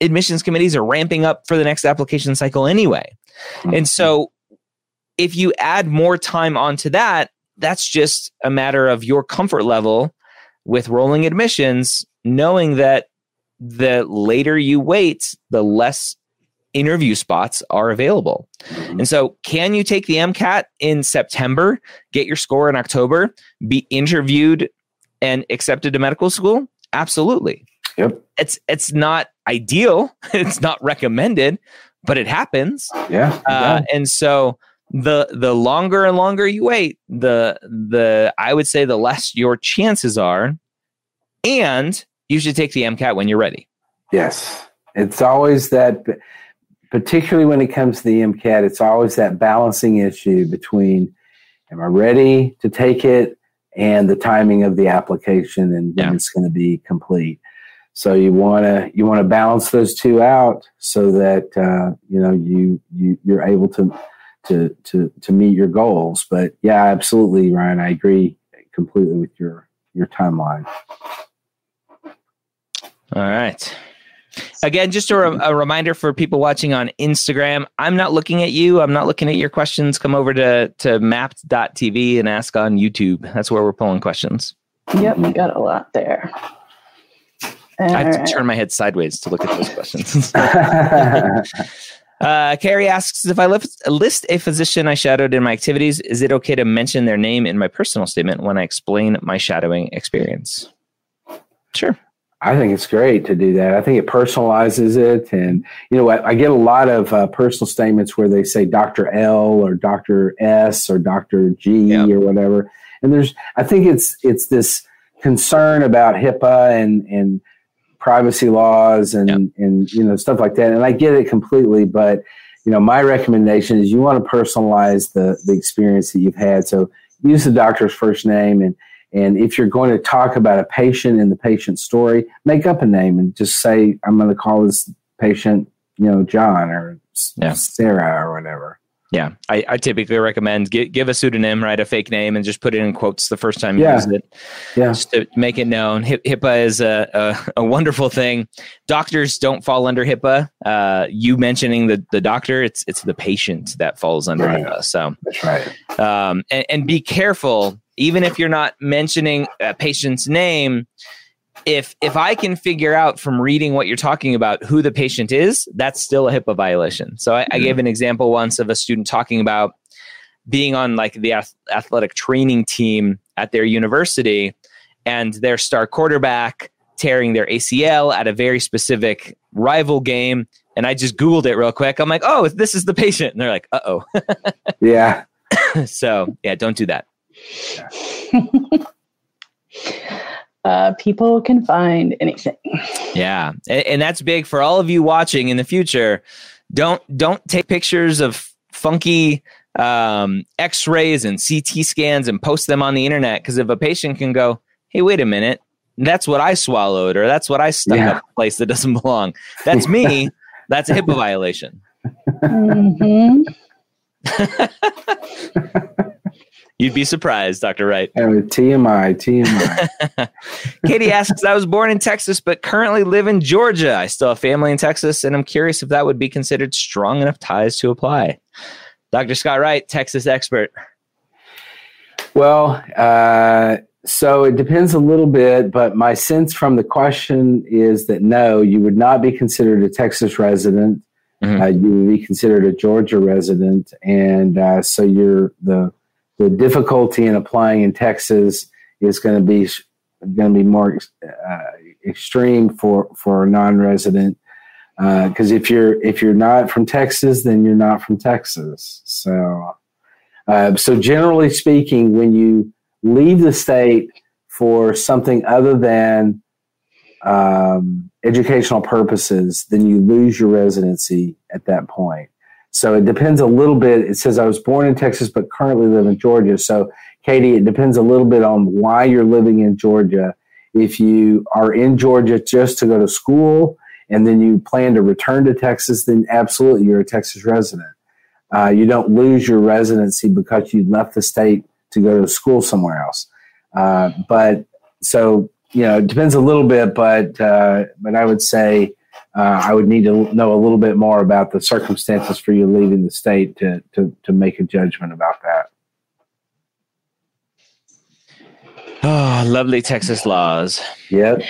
S1: admissions committees are ramping up for the next application cycle anyway. And so if you add more time onto that, that's just a matter of your comfort level with rolling admissions, knowing that the later you wait, the less interview spots are available. Mm-hmm. And so, can you take the MCAT in September, get your score in October, be interviewed and accepted to medical school? Absolutely.
S3: Yep.
S1: It's it's not ideal. It's not recommended, but it happens.
S3: Yeah.
S1: Uh, and so the the longer and longer you wait, the the I would say the less your chances are. And you should take the MCAT when you're ready.
S3: Yes. It's always that, particularly when it comes to the MCAT, it's always that balancing issue between am I ready to take it and the timing of the application and when yeah. it's going to be complete. So you want to you want to balance those two out so that uh, you know you you you're able to to to to meet your goals. But yeah, absolutely, Ryan. I agree completely with your your timeline.
S1: All right. Again, just a, re- a, reminder for people watching on Instagram. I'm not looking at you. I'm not looking at your questions. Come over to, to mappd.tv and ask on YouTube. That's where we're pulling questions.
S2: Yep, we got a lot there.
S1: I have to turn my head sideways to look at those questions. uh, Carrie asks If I list, list a physician I shadowed in my activities, is it okay to mention their name in my personal statement when I explain my shadowing experience? Sure.
S3: I think it's great to do that. I think it personalizes it. And, you know, I, I get a lot of uh, personal statements where they say Dr. L or Dr. S or Dr. G or whatever. And there's, I think it's, it's this concern about HIPAA and and privacy laws and yep. and you know stuff like that. And I get it completely, but you know my recommendation is you want to personalize the the experience that you've had. So use the doctor's first name and and if you're going to talk about a patient and the patient's story, make up a name and just say, I'm going to call this patient, you know, John or yeah. Sarah or whatever.
S1: Yeah, I, I typically recommend give, give a pseudonym, write a fake name, and just put it in quotes the first time you
S3: yeah.
S1: use it.
S3: Yeah,
S1: just to make it known. HIPAA is a, a, a wonderful thing. Doctors don't fall under HIPAA. Uh, you mentioning the the doctor, it's it's the patient that falls under right. HIPAA. So
S3: that's right.
S1: Um, and, and be careful, even if you're not mentioning a patient's name if if I can figure out from reading what you're talking about who the patient is, that's still a HIPAA violation. So I, I gave an example once of a student talking about being on like the athletic training team at their university and their star quarterback tearing their ACL at a very specific rival game. And I just Googled it real quick. I'm like, oh, this is the patient. And they're like, uh oh.
S3: yeah.
S1: so, yeah, don't do that.
S2: Yeah. uh, people can find anything.
S1: Yeah, and, and that's big for all of you watching in the future. Don't don't take pictures of funky um, X-rays and CT scans and post them on the internet because if a patient can go, "Hey, wait a minute, that's what I swallowed," or "That's what I stuck yeah. up a place that doesn't belong," that's me. that's a HIPAA violation. Mm-hmm. You'd be surprised, Dr. Wright.
S3: TMI, TMI.
S1: Katie asks, I was born in Texas, but currently live in Georgia. I still have family in Texas, and I'm curious if that would be considered strong enough ties to apply. Dr. Scott Wright, Texas expert.
S3: Well, uh, so it depends a little bit, but my sense from the question is that no, you would not be considered a Texas resident. Mm-hmm. Uh, you would be considered a Georgia resident, and uh, so you're the the difficulty in applying in Texas is going to be going to be more uh, extreme for for a non-resident because uh, if you're if you're not from Texas, then you're not from Texas. So uh, so generally speaking, when you leave the state for something other than um, educational purposes, then you lose your residency at that point. So it depends a little bit. It says I was born in Texas, but currently live in Georgia. So, Katie, it depends a little bit on why you're living in Georgia. If you are in Georgia just to go to school and then you plan to return to Texas, then absolutely you're a Texas resident. Uh, you don't lose your residency because you left the state to go to school somewhere else. Uh, but so, you know, it depends a little bit, but, uh, but I would say, uh, I would need to know a little bit more about the circumstances for you leaving the state to, to, to make a judgment about that.
S1: Oh, lovely Texas laws.
S3: Yep.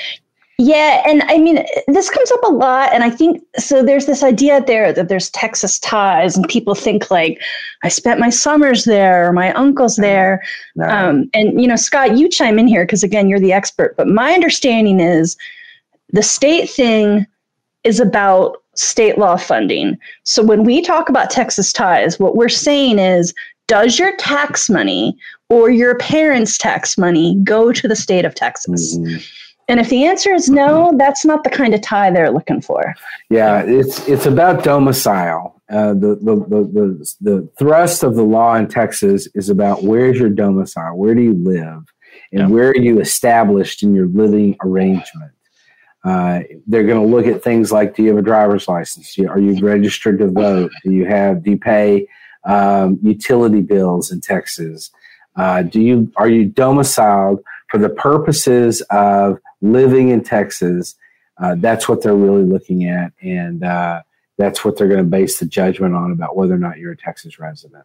S2: Yeah, and I mean, this comes up a lot. And I think so. There's this idea there that there's Texas ties, and people think like, I spent my summers there, or my uncle's there. No. Um, and, you know, Scott, you chime in here because, again, you're the expert. But my understanding is the state thing is about state law funding. So when we talk about Texas ties, what we're saying is does your tax money or your parents' tax money go to the state of Texas? Mm-hmm. And if the answer is no, that's not the kind of tie they're looking for.
S3: Yeah, it's it's about domicile. Uh, the, the, the, the, the thrust of the law in Texas is about where's your domicile? Where do you live? And yeah. where are you established in your living arrangement? Uh, they're going to look at things like: Do you have a driver's license? Are you registered to vote? Do you have? Do you pay um, utility bills in Texas? Uh, do you are you domiciled for the purposes of living in Texas? Uh, that's what they're really looking at, and uh, that's what they're going to base the judgment on about whether or not you're a Texas resident.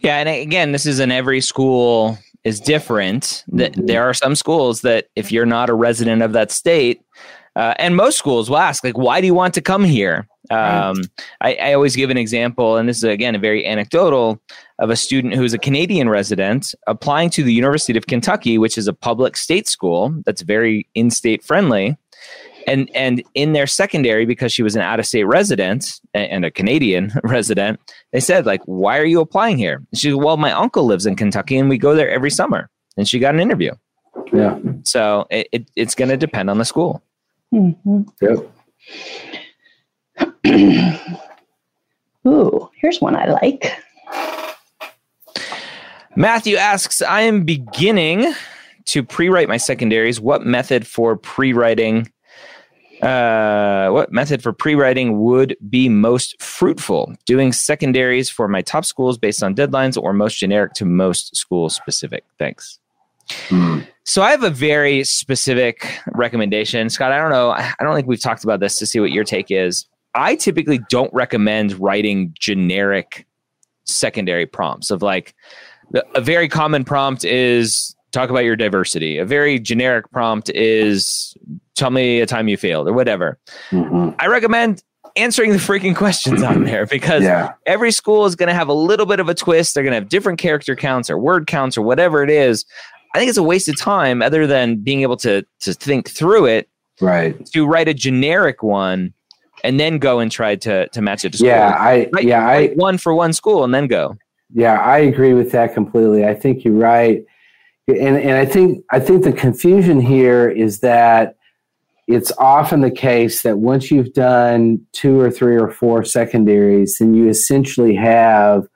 S1: Yeah, and again, this is in every school is different. That mm-hmm. there are some schools that if you're not a resident of that state, uh, and most schools will ask, like, why do you want to come here? Um, I, I, always give an example, and this is again a very anecdotal of a student who's a Canadian resident applying to the University of Kentucky, which is a public state school that's very in-state friendly and and in their secondary because she was an out of state resident and a Canadian resident, they said like, "Why are you applying here?" She said, "Well, my uncle lives in Kentucky and we go there every summer." And she got an interview.
S3: Yeah.
S1: So it, it it's going to depend on the school.
S2: Mhm.
S3: Yep.
S2: Ooh, here's one I like.
S1: Matthew asks, I am beginning to pre-write my secondaries. What method for pre-writing? Uh, what method for pre-writing would be most fruitful? Doing secondaries for my top schools based on deadlines, or most generic to most school specific? Thanks.
S3: Hmm.
S1: So I have a very specific recommendation, Scott. I don't know. I don't think we've talked about this to see what your take is. I typically don't recommend writing generic secondary prompts of like a very common prompt is talk about your diversity. A very generic prompt is tell me a time you failed or whatever.
S3: Mhm.
S1: I recommend answering the freaking questions on there because
S3: Yeah.
S1: every school is going to have a little bit of a twist. They're going to have different character counts or word counts or whatever it is. I think it's a waste of time other than being able to to think through it
S3: Right.
S1: to write a generic one and then go and try to to match it to school.
S3: Yeah. I.
S1: Write-
S3: Yeah. I.
S1: one for one school and then go.
S3: Yeah, I agree with that completely. I think you're right, and and I think I think the confusion here is that it's often the case that once you've done two or three or four secondaries, then you essentially have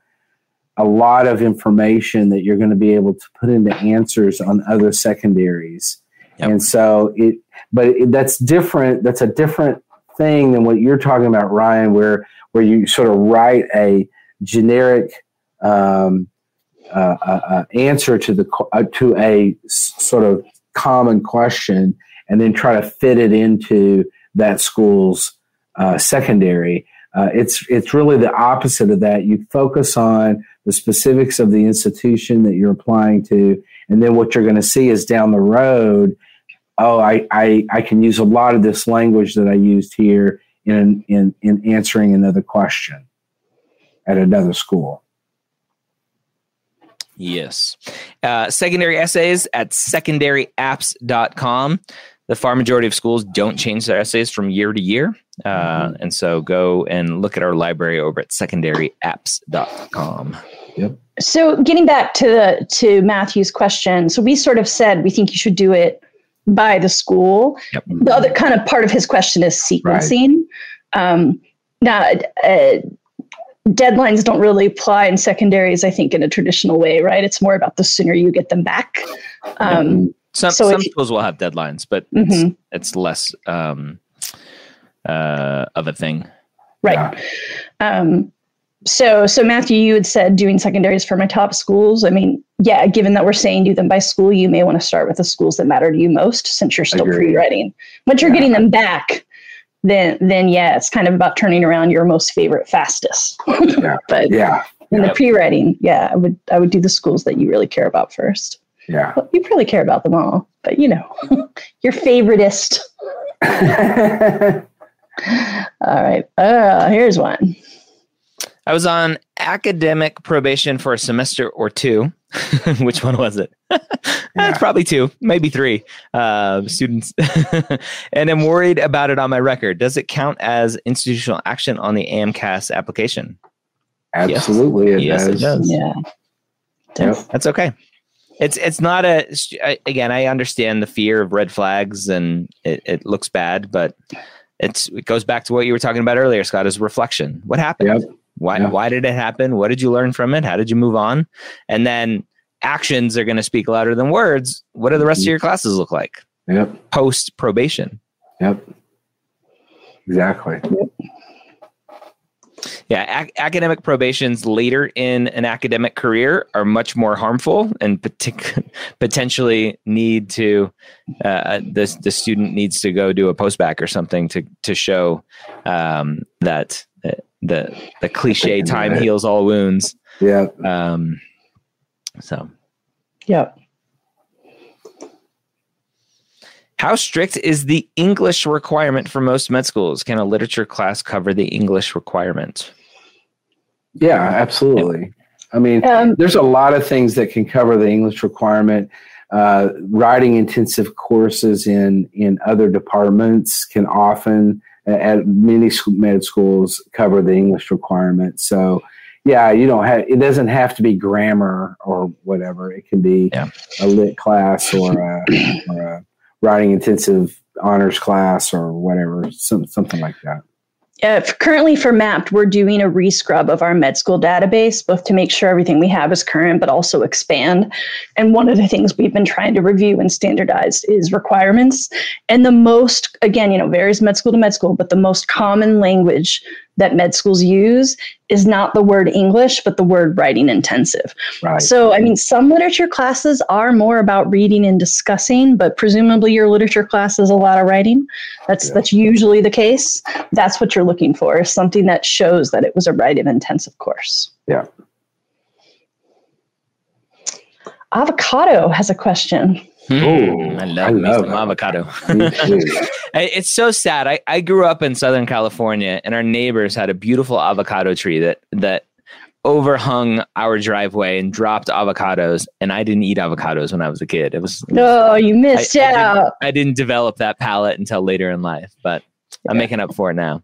S3: a lot of information that you're going to be able to put into answers on other secondaries,
S1: Yep.
S3: and so it. But it, that's different. That's a different thing than what you're talking about, Ryan, where where you sort of write a generic um, uh, uh, uh, answer to the uh, to a s- sort of common question, and then try to fit it into that school's uh, secondary. Uh, it's it's really the opposite of that. You focus on the specifics of the institution that you're applying to, and then what you're going to see is down the road. Oh, I, I I can use a lot of this language that I used here in in in answering another question at another school.
S1: Yes. Uh, secondary essays at secondaryapps.com. The far majority of schools don't change their essays from year to year. Uh, And so go and look at our library over at secondaryapps.com.
S2: So getting back to the to Matthew's question, so we sort of said we think you should do it by the school.
S1: Yep.
S2: The other kind of part of his question is sequencing. Um, now, uh, deadlines don't really apply in secondaries, I think, in a traditional way, right? It's more about the sooner you get them back. Um,
S1: Some,
S2: So
S1: some
S2: if-
S1: schools will have deadlines, but it's,
S2: Mhm.
S1: it's less um, uh, of a thing.
S2: right. Um, so, so Matthew, you had said doing secondaries for my top schools. I mean, yeah, given that we're saying do them by school, you may want to start with the schools that matter to you most, since you're still
S3: Agreed.
S2: pre-writing. Once you're
S3: Yeah.
S2: getting them back, then then yeah, it's kind of about turning around your most favorite fastest.
S3: Yeah.
S2: but
S3: Yeah,
S2: in the
S1: Yep.
S2: pre-writing, yeah, I would I would do the schools that you really care about first.
S3: yeah.
S2: Well, you probably care about them all, but you know, your favoritist. All right, uh, here's one.
S1: I was on academic probation for a semester or two. Which one was it? It's probably two, maybe three uh, students. and I'm worried about it on my record. Does it count as institutional action on the AMCAS application?
S3: Absolutely, it
S1: Yes, it
S3: does.
S1: does.
S2: Yeah.
S3: Yep.
S1: That's okay. It's it's not a again. I understand the fear of red flags and it, it looks bad, but it's it goes back to what you were talking about earlier, Scott. Is reflection. What happened?
S3: Yep.
S1: Why
S3: Yeah.
S1: why did it happen? What did you learn from it? How did you move on? And then actions are going to speak louder than words. What do the rest of your mm-hmm. classes look like
S3: Yep.
S1: post probation?
S3: Yep. Exactly.
S1: Yeah, ac- academic probations later in an academic career are much more harmful and partic- potentially need to uh, the the student needs to go do a postbac or something to to show um, that uh, the the cliche time heals all wounds.
S3: Yeah.
S1: Um, so,
S2: Yep.
S1: How strict is the English requirement for most med schools? Can a literature class cover the English requirement?
S3: Yeah, absolutely. I mean,
S2: Um,
S3: there's a lot of things that can cover the English requirement. Uh, writing intensive courses in in other departments can often, at many med schools, cover the English requirement. So, yeah, you don't have. It doesn't have to be grammar or whatever. It can be
S1: Yeah.
S3: a lit class or a, or a writing intensive honors class or whatever, some, something like that.
S2: Uh, currently for Mappd we're doing a rescrub of our med school database both to make sure everything we have is current but also expand and one of the things we've been trying to review and standardize is requirements and the most again you know varies med school to med school but the most common language that med schools use is not the word english but the word writing intensive
S3: Right.
S2: so, I mean, some literature classes are more about reading and discussing, but presumably your literature class is a lot of writing. That's
S3: Yeah.
S2: that's usually the case. That's what you're looking for, is something that shows that it was a writing intensive course.
S3: Yeah.
S2: Avocado has a question.
S1: Mm, I love,
S3: I love
S1: some avocado.
S3: Me too.
S1: I- it's so sad. I, I grew up in Southern California, and our neighbors had a beautiful avocado tree that that overhung our driveway and dropped avocados. And I didn't eat avocados when I was a kid. It was
S2: Oh, you missed
S1: I- I didn't-
S2: out.
S1: I didn't develop that palate until later in life, but I'm
S3: Yeah.
S1: making up for it now.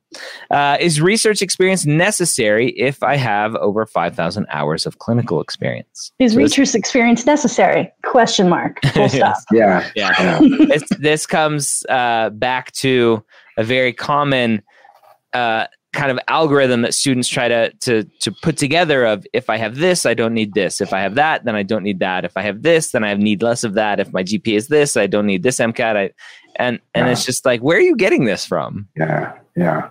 S1: Uh, is research experience necessary if I have over 5,000 hours of clinical experience?
S2: Is
S1: So this-
S2: research experience necessary? Question mark. Full stop.
S3: Yeah.
S1: Yeah.
S3: Yeah.
S1: this, this comes uh, back to a very common uh, kind of algorithm that students try to, to to put together of if I have this, I don't need this. If I have that, then I don't need that. If I have this, then I need less of that. If my GPA is this, I don't need this MCAT. I, and and
S3: Yeah.
S1: it's just like, where are you getting this from?
S3: Yeah, yeah,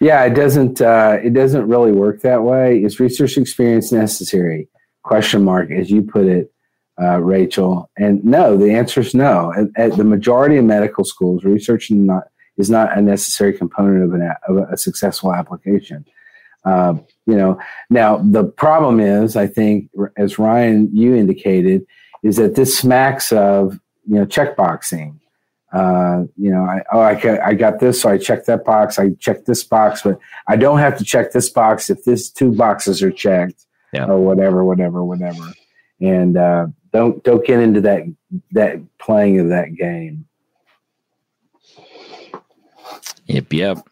S3: yeah. It doesn't. Uh, it doesn't really work that way. Is research experience necessary? Question mark, as you put it, uh, Rachel. And no, the answer is no. At, at the majority of medical schools, research is not is not a necessary component of an a, of a successful application. Uh, you know, now the problem is, I think, as Ryan you indicated, is that this smacks of you know checkboxing uh, you know, I, oh, I, got, I got this, so I checked that box. I checked this box, but I don't have to check this box if this two boxes are checked,
S1: Yeah.
S3: or whatever, whatever, whatever. And uh, don't don't get into that that playing of that game.
S1: Yep, yep.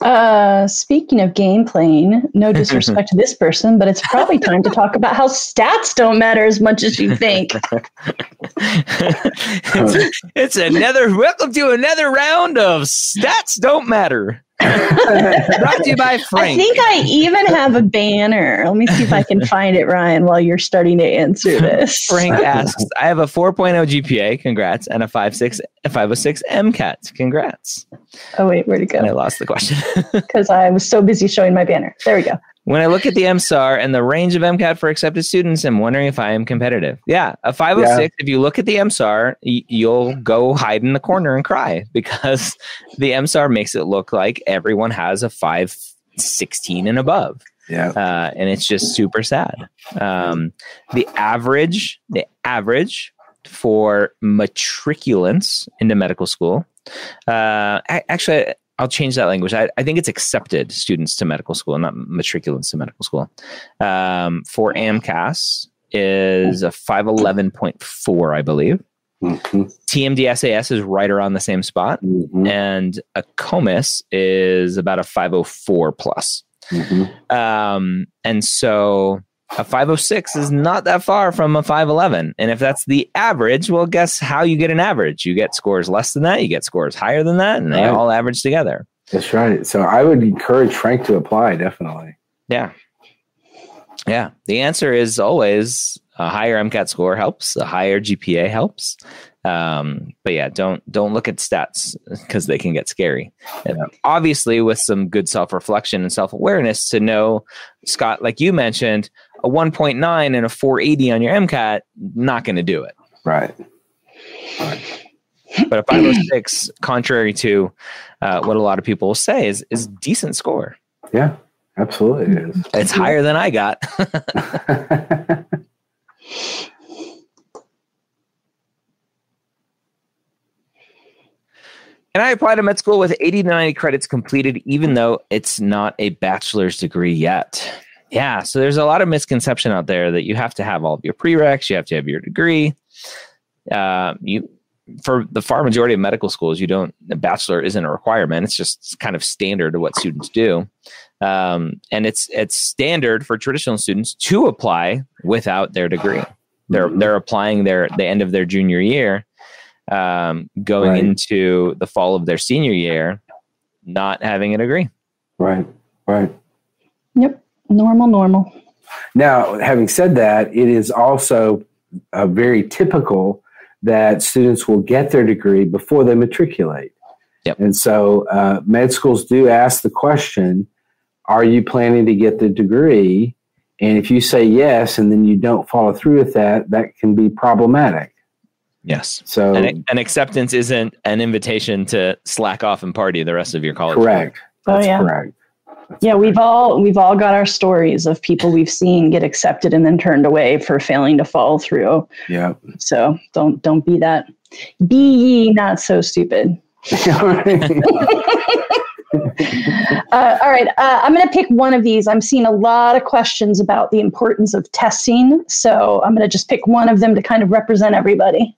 S2: Uh, speaking of game playing, no disrespect to this person, but it's probably time to talk about how stats don't matter as much as you think.
S1: it's, it's another welcome to another round of stats don't matter. Brought to you by Frank.
S2: I think I even have a banner. Let me see if I can find it, Ryan, while you're starting to answer this.
S1: Frank asks, I have a 4.0 GPA, congrats, and a 5.6 a 506 MCAT, congrats.
S2: Oh, wait, where'd it
S1: And I lost the question.
S2: Because I was so busy showing my banner. There we go.
S1: When I look at the MSAR and the range of MCAT for accepted students, I'm wondering if I am competitive. Yeah, a 506, if you look at the MSAR, y- you'll go hide in the corner and cry because the MSAR makes it look like everyone has a 516 and above.
S3: Yeah,
S1: uh, and it's just super sad. Um, the average, the average for matriculants into medical school, uh, actually, I'll change that language. I, I think it's accepted students to medical school, not matriculants to medical school. Um, for AMCAS is a five eleven point four, I believe.
S3: Mhm,
S1: TMDSAS is right around the same spot,
S3: mhm,
S1: and a COMIS is about a 504 plus.
S3: mhm.
S1: Um, and so a 506 is not that far from a 511. And if that's the average, well, guess how you get an average? You get scores less than that, you get scores higher than that, and they
S3: Right.
S1: all average together.
S3: That's right. So I would encourage Frank to apply. Definitely.
S1: Yeah. Yeah. The answer is always a higher MCAT score helps, a higher GPA helps. Um, but yeah, don't don't look at stats because they can get scary. And Obviously, with some good self reflection and self awareness, to know Scott, like you mentioned, a 1.9 and a 480 on your MCAT, not going to do it.
S3: Right.
S1: But a 506, contrary to uh, what a lot of people will say, is is decent score.
S3: Yeah. Absolutely. It is.
S1: It's higher than I got. And I applied to med school with 80 to 90 credits completed, even though it's not a bachelor's degree yet. Yeah, so there's a lot of misconception out there that you have to have all of your prereqs, you have to have your degree. Uh, you, for the far majority of medical schools, you don't. A bachelor isn't a requirement; it's just kind of standard of what students do. Um, and it's it's standard for traditional students to apply without their degree. They're they're applying their the end of their junior year, um, going
S3: Right.
S1: into the fall of their senior year, not having a degree.
S3: Right. Right.
S2: Yep. Normal, normal.
S3: Now, having said that, it is also uh, very typical that students will get their degree before they matriculate.
S1: Yep.
S3: And so uh, med schools do ask the question Are you planning to get the degree? And if you say yes and then you don't follow through with that, that can be problematic.
S1: Yes.
S3: So,
S1: an, and acceptance isn't an invitation to slack off and party the rest of your college.
S3: correct.
S2: Oh,
S3: That's
S2: yeah.
S3: correct.
S2: Yeah, we've all we've all got our stories of people we've seen get accepted and then turned away for failing to follow through.
S3: Yeah.
S2: So don't don't be that. Be ye not so stupid. Uh, all right, uh, I'm going to pick one of these. I'm seeing a lot of questions about the importance of testing, so I'm going to just pick one of them to kind of represent everybody.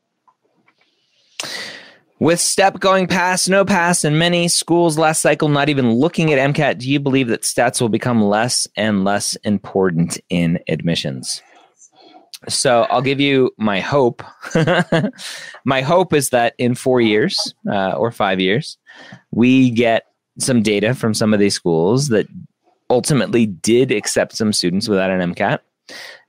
S1: With STEP going past, no pass, and many schools last cycle not even looking at MCAT, do you believe that stats will become less and less important in admissions? So I'll give you my hope. my hope is that in four years uh, or five years, we get some data from some of these schools that ultimately did accept some students without an MCAT.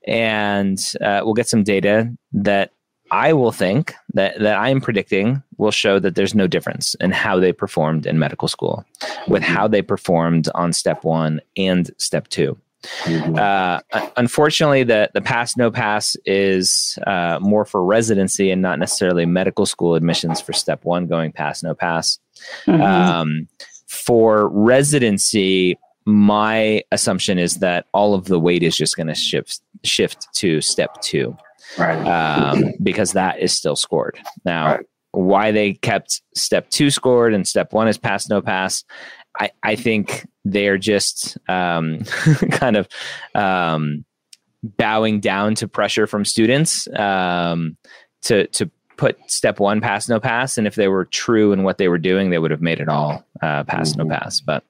S1: And uh, we'll get some data that I will think that, that I'm predicting will show that there's no difference in how they performed in medical school with how they performed on step one and step two.
S3: Mhm.
S1: Uh, unfortunately, the, the pass no pass is uh, more for residency and not necessarily medical school admissions for step one going pass no pass.
S2: Mhm.
S1: Um, for residency, my assumption is that all of the weight is just going to shift shift to step two
S3: right.
S1: um, because that is still scored. Now,
S3: Right.
S1: why they kept step two scored and step one is pass no pass, I, I think they're just um, kind of um, bowing down to pressure from students um, to to put step one pass no pass. And if they were true in what they were doing, they would have made it all uh, pass no
S3: Mhm.
S1: pass. But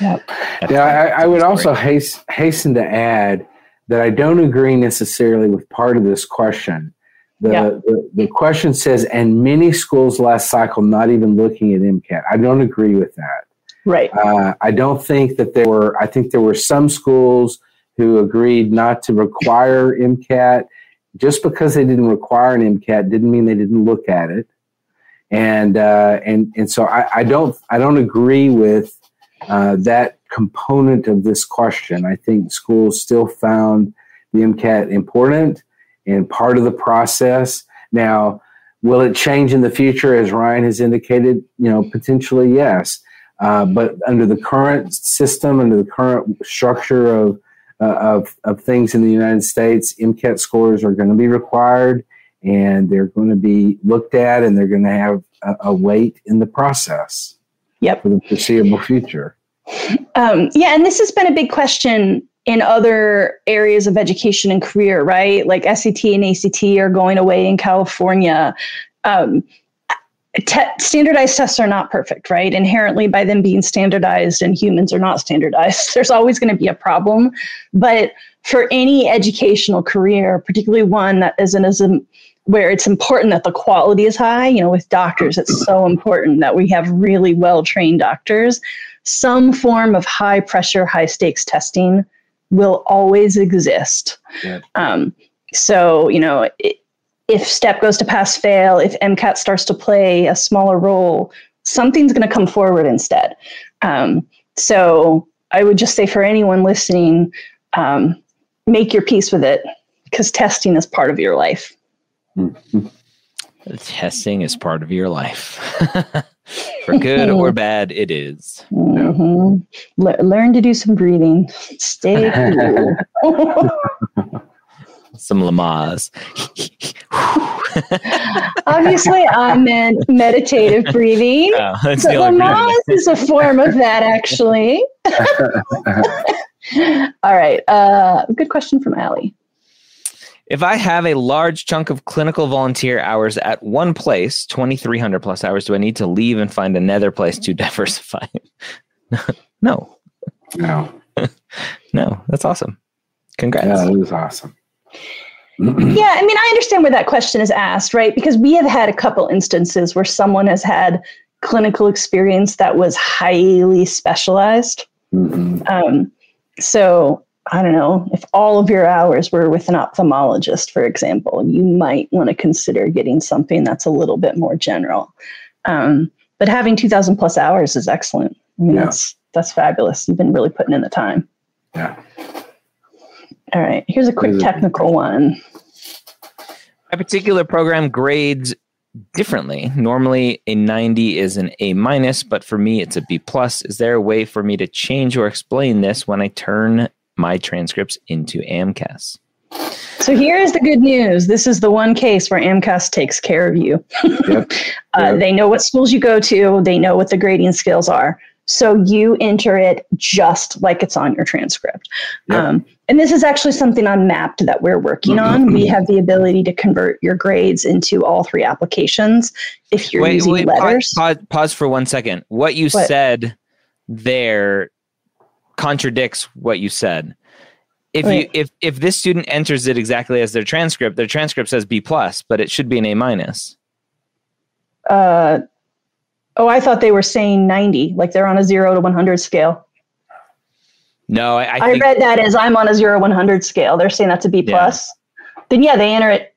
S2: Yep.
S3: Yeah, I, I would also haste, hasten to add that I don't agree necessarily with part of this question. The,
S2: Yeah.
S3: the, the question says, and many schools last cycle not even looking at MCAT. I don't agree with that.
S2: Right.
S3: Uh, I don't think that there were, I think there were some schools who agreed not to require MCAT. Just because they didn't require an MCAT didn't mean they didn't look at it. And, uh, and, and so I, I don't, I don't agree with uh, that component of this question. I think schools still found the MCAT important and part of the process. Now, will it change in the future, as Ryan has indicated? You know, potentially yes. Uh, but under the current system, under the current structure of, uh, of of things in the United States, MCAT scores are going to be required, and they're going to be looked at, and they're going to have a, a weight in the process
S2: Yep.
S3: for the foreseeable future.
S2: Um, yeah, and this has been a big question in other areas of education and career, right? Like SAT and ACT are going away in California. Um, te- standardized tests are not perfect, right? Inherently, by them being standardized and humans are not standardized, there's always going to be a problem. But for any educational career, particularly one that isn't as where it's important that the quality is high, you know, with doctors, it's so important that we have really well trained doctors some form of high pressure, high stakes testing will always exist.
S3: Yeah.
S2: Um, so, you know, if STEP goes to pass fail, if MCAT starts to play a smaller role, something's going to come forward instead. Um, so, I would just say for anyone listening, um, make your peace with it because testing is part of your life.
S1: Testing is part of your life. For good or bad, it is.
S2: Mhm. Le- learn to do some breathing. Stay cool.
S1: Some Lamaze.
S2: Obviously, I meant meditative breathing.
S1: Oh, that's the.
S2: Lamaze is a form of that, actually. All right. Uh, good question from Allie.
S1: If I have a large chunk of clinical volunteer hours at one place, 2,300 plus hours, do I need to leave and find another place to diversify? no.
S3: No.
S1: no, that's awesome. Congrats.
S3: Yeah, that was awesome.
S2: Yeah, I mean, I understand where that question is asked, right? Because we have had a couple instances where someone has had clinical experience that was highly specialized.
S3: Mhm.
S2: Um, so I don't know if all of your hours were with an ophthalmologist, for example, you might want to consider getting something that's a little bit more general. Um, but having 2,000 plus hours is excellent. I mean,
S3: Yeah.
S2: that's that's fabulous. You've been really putting in the time.
S3: Yeah.
S2: All right, here's a quick
S3: Here's a-
S2: technical one.
S1: My particular program grades differently. Normally, a 90 is an A minus, but for me, it's a B plus. Is there a way for me to change or explain this when I turn my transcripts into AMCAS?
S2: So here's the good news. This is the one case where AMCAS takes care of you.
S3: Yep.
S2: Uh,
S3: Yep.
S2: They know what schools you go to. They know what the grading skills are. So you enter it just like it's on your transcript.
S3: Yep.
S2: Um, and this is actually something on Mappd that we're working on. We have the ability to convert your grades into all three applications if you're using
S1: pause,
S2: letters.
S1: pause, pause for one second. What you
S2: What?
S1: said there contradicts what you said. If you if if this student enters it exactly as their transcript, their transcript says B plus, but it should be an A minus.
S2: Uh, oh, I thought they were saying 90, like they're on a zero to 100 scale.
S1: No, I, I
S2: I, read that as I'm on a zero 100 scale. They're saying that's a B
S1: Yeah.
S2: plus. Then yeah, they enter it.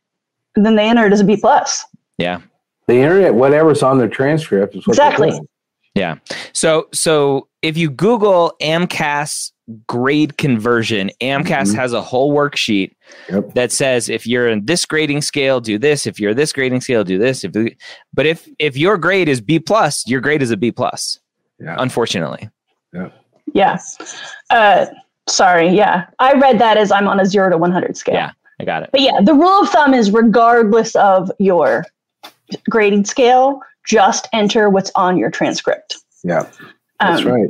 S2: Then they enter it as a B plus.
S1: yeah.
S3: they enter it whatever's on their transcript is what they're
S2: Exactly.
S1: Yeah. So so if you Google AMCAS grade conversion, AMCAS
S3: Mhm.
S1: has a whole worksheet
S3: Yep.
S1: that says if you're in this grading scale, do this. If you're this grading scale, do this. If but if if your grade is B plus, your grade is a B plus.
S3: Yeah.
S1: Unfortunately.
S2: Yeah. Uh, sorry. Yeah. I read that as I'm on a zero to 100 scale.
S1: Yeah. I got it.
S2: But yeah, the rule of thumb is regardless of your grading scale, just enter what's on your transcript.
S3: Yeah. That's
S2: Um,
S3: right.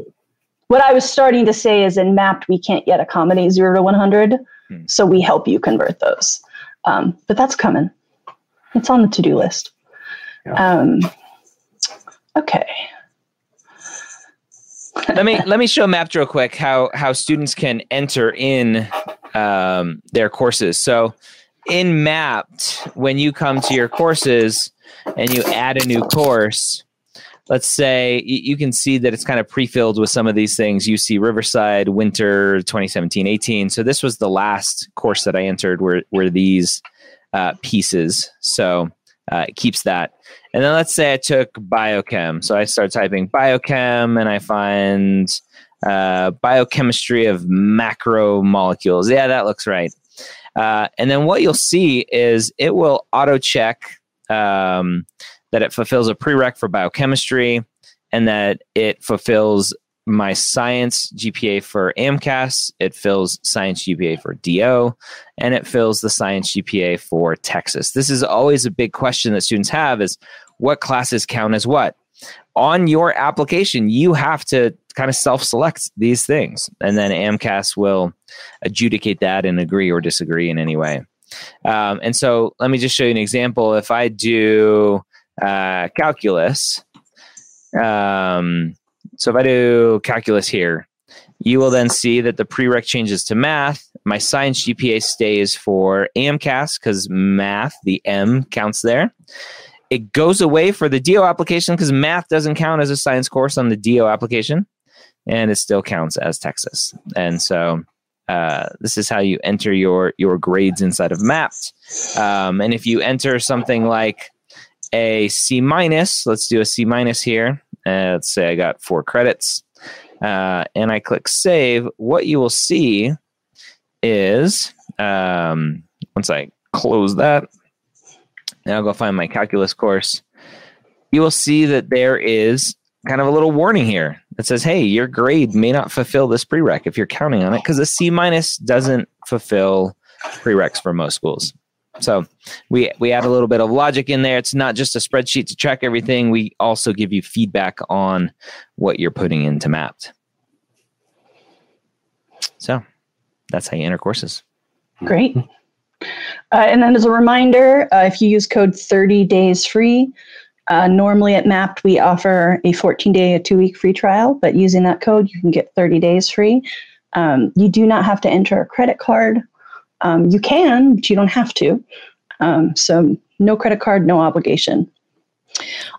S2: What I was starting to say is in Mappd, we can't yet accommodate zero to 100.
S1: Hmm.
S2: So we help you convert those. Um, but that's coming. It's on the to do list.
S3: Yeah.
S2: Um, okay.
S1: let me let me show Mappd real quick how how students can enter in um, their courses. So in Mappd, when you come to your courses and you add a new course, let's say you can see that it's kind of pre-filled with some of these things. UC Riverside Winter 2017-18. So this was the last course that I entered were were these uh, pieces. So uh, it keeps that. And then let's say I took biochem. So I start typing biochem and I find uh, biochemistry of macromolecules. Yeah, that looks right. Uh, and then what you'll see is it will auto check um, that it fulfills a prereq for biochemistry and that it fulfills my science GPA for AMCAS, it fills science GPA for DO, and it fills the science GPA for Texas. This is always a big question that students have is what classes count as what? On your application, you have to kind of self-select these things, and then AMCAS will adjudicate that and agree or disagree in any way. Um, and so let me just show you an example. If I do uh, calculus, um, so if I do calculus here, you will then see that the prereq changes to math. My science GPA stays for AMCAS because math, the M counts there. It goes away for the DO application because math doesn't count as a science course on the DO application, and it still counts as Texas. And so uh, this is how you enter your your grades inside of Mappd. Um, and if you enter something like a C minus, let's do a C minus here. Uh, let's say I got four credits, uh, and I click save. What you will see is um, once I close that, and I'll go find my calculus course. You will see that there is kind of a little warning here that says, "Hey, your grade may not fulfill this prereq if you're counting on it because a C minus doesn't fulfill prereqs for most schools." So we we add a little bit of logic in there. It's not just a spreadsheet to track everything. We also give you feedback on what you're putting into Mappd. So that's how you enter courses.
S2: Great. Uh, and then as a reminder, uh, if you use code 30 days free, Uh, normally at Mappd, we offer a 14 day, a two week free trial, but using that code, you can get 30 days free. Um, you do not have to enter a credit card. Um, you can, but you don't have to. Um, so, no credit card, no obligation.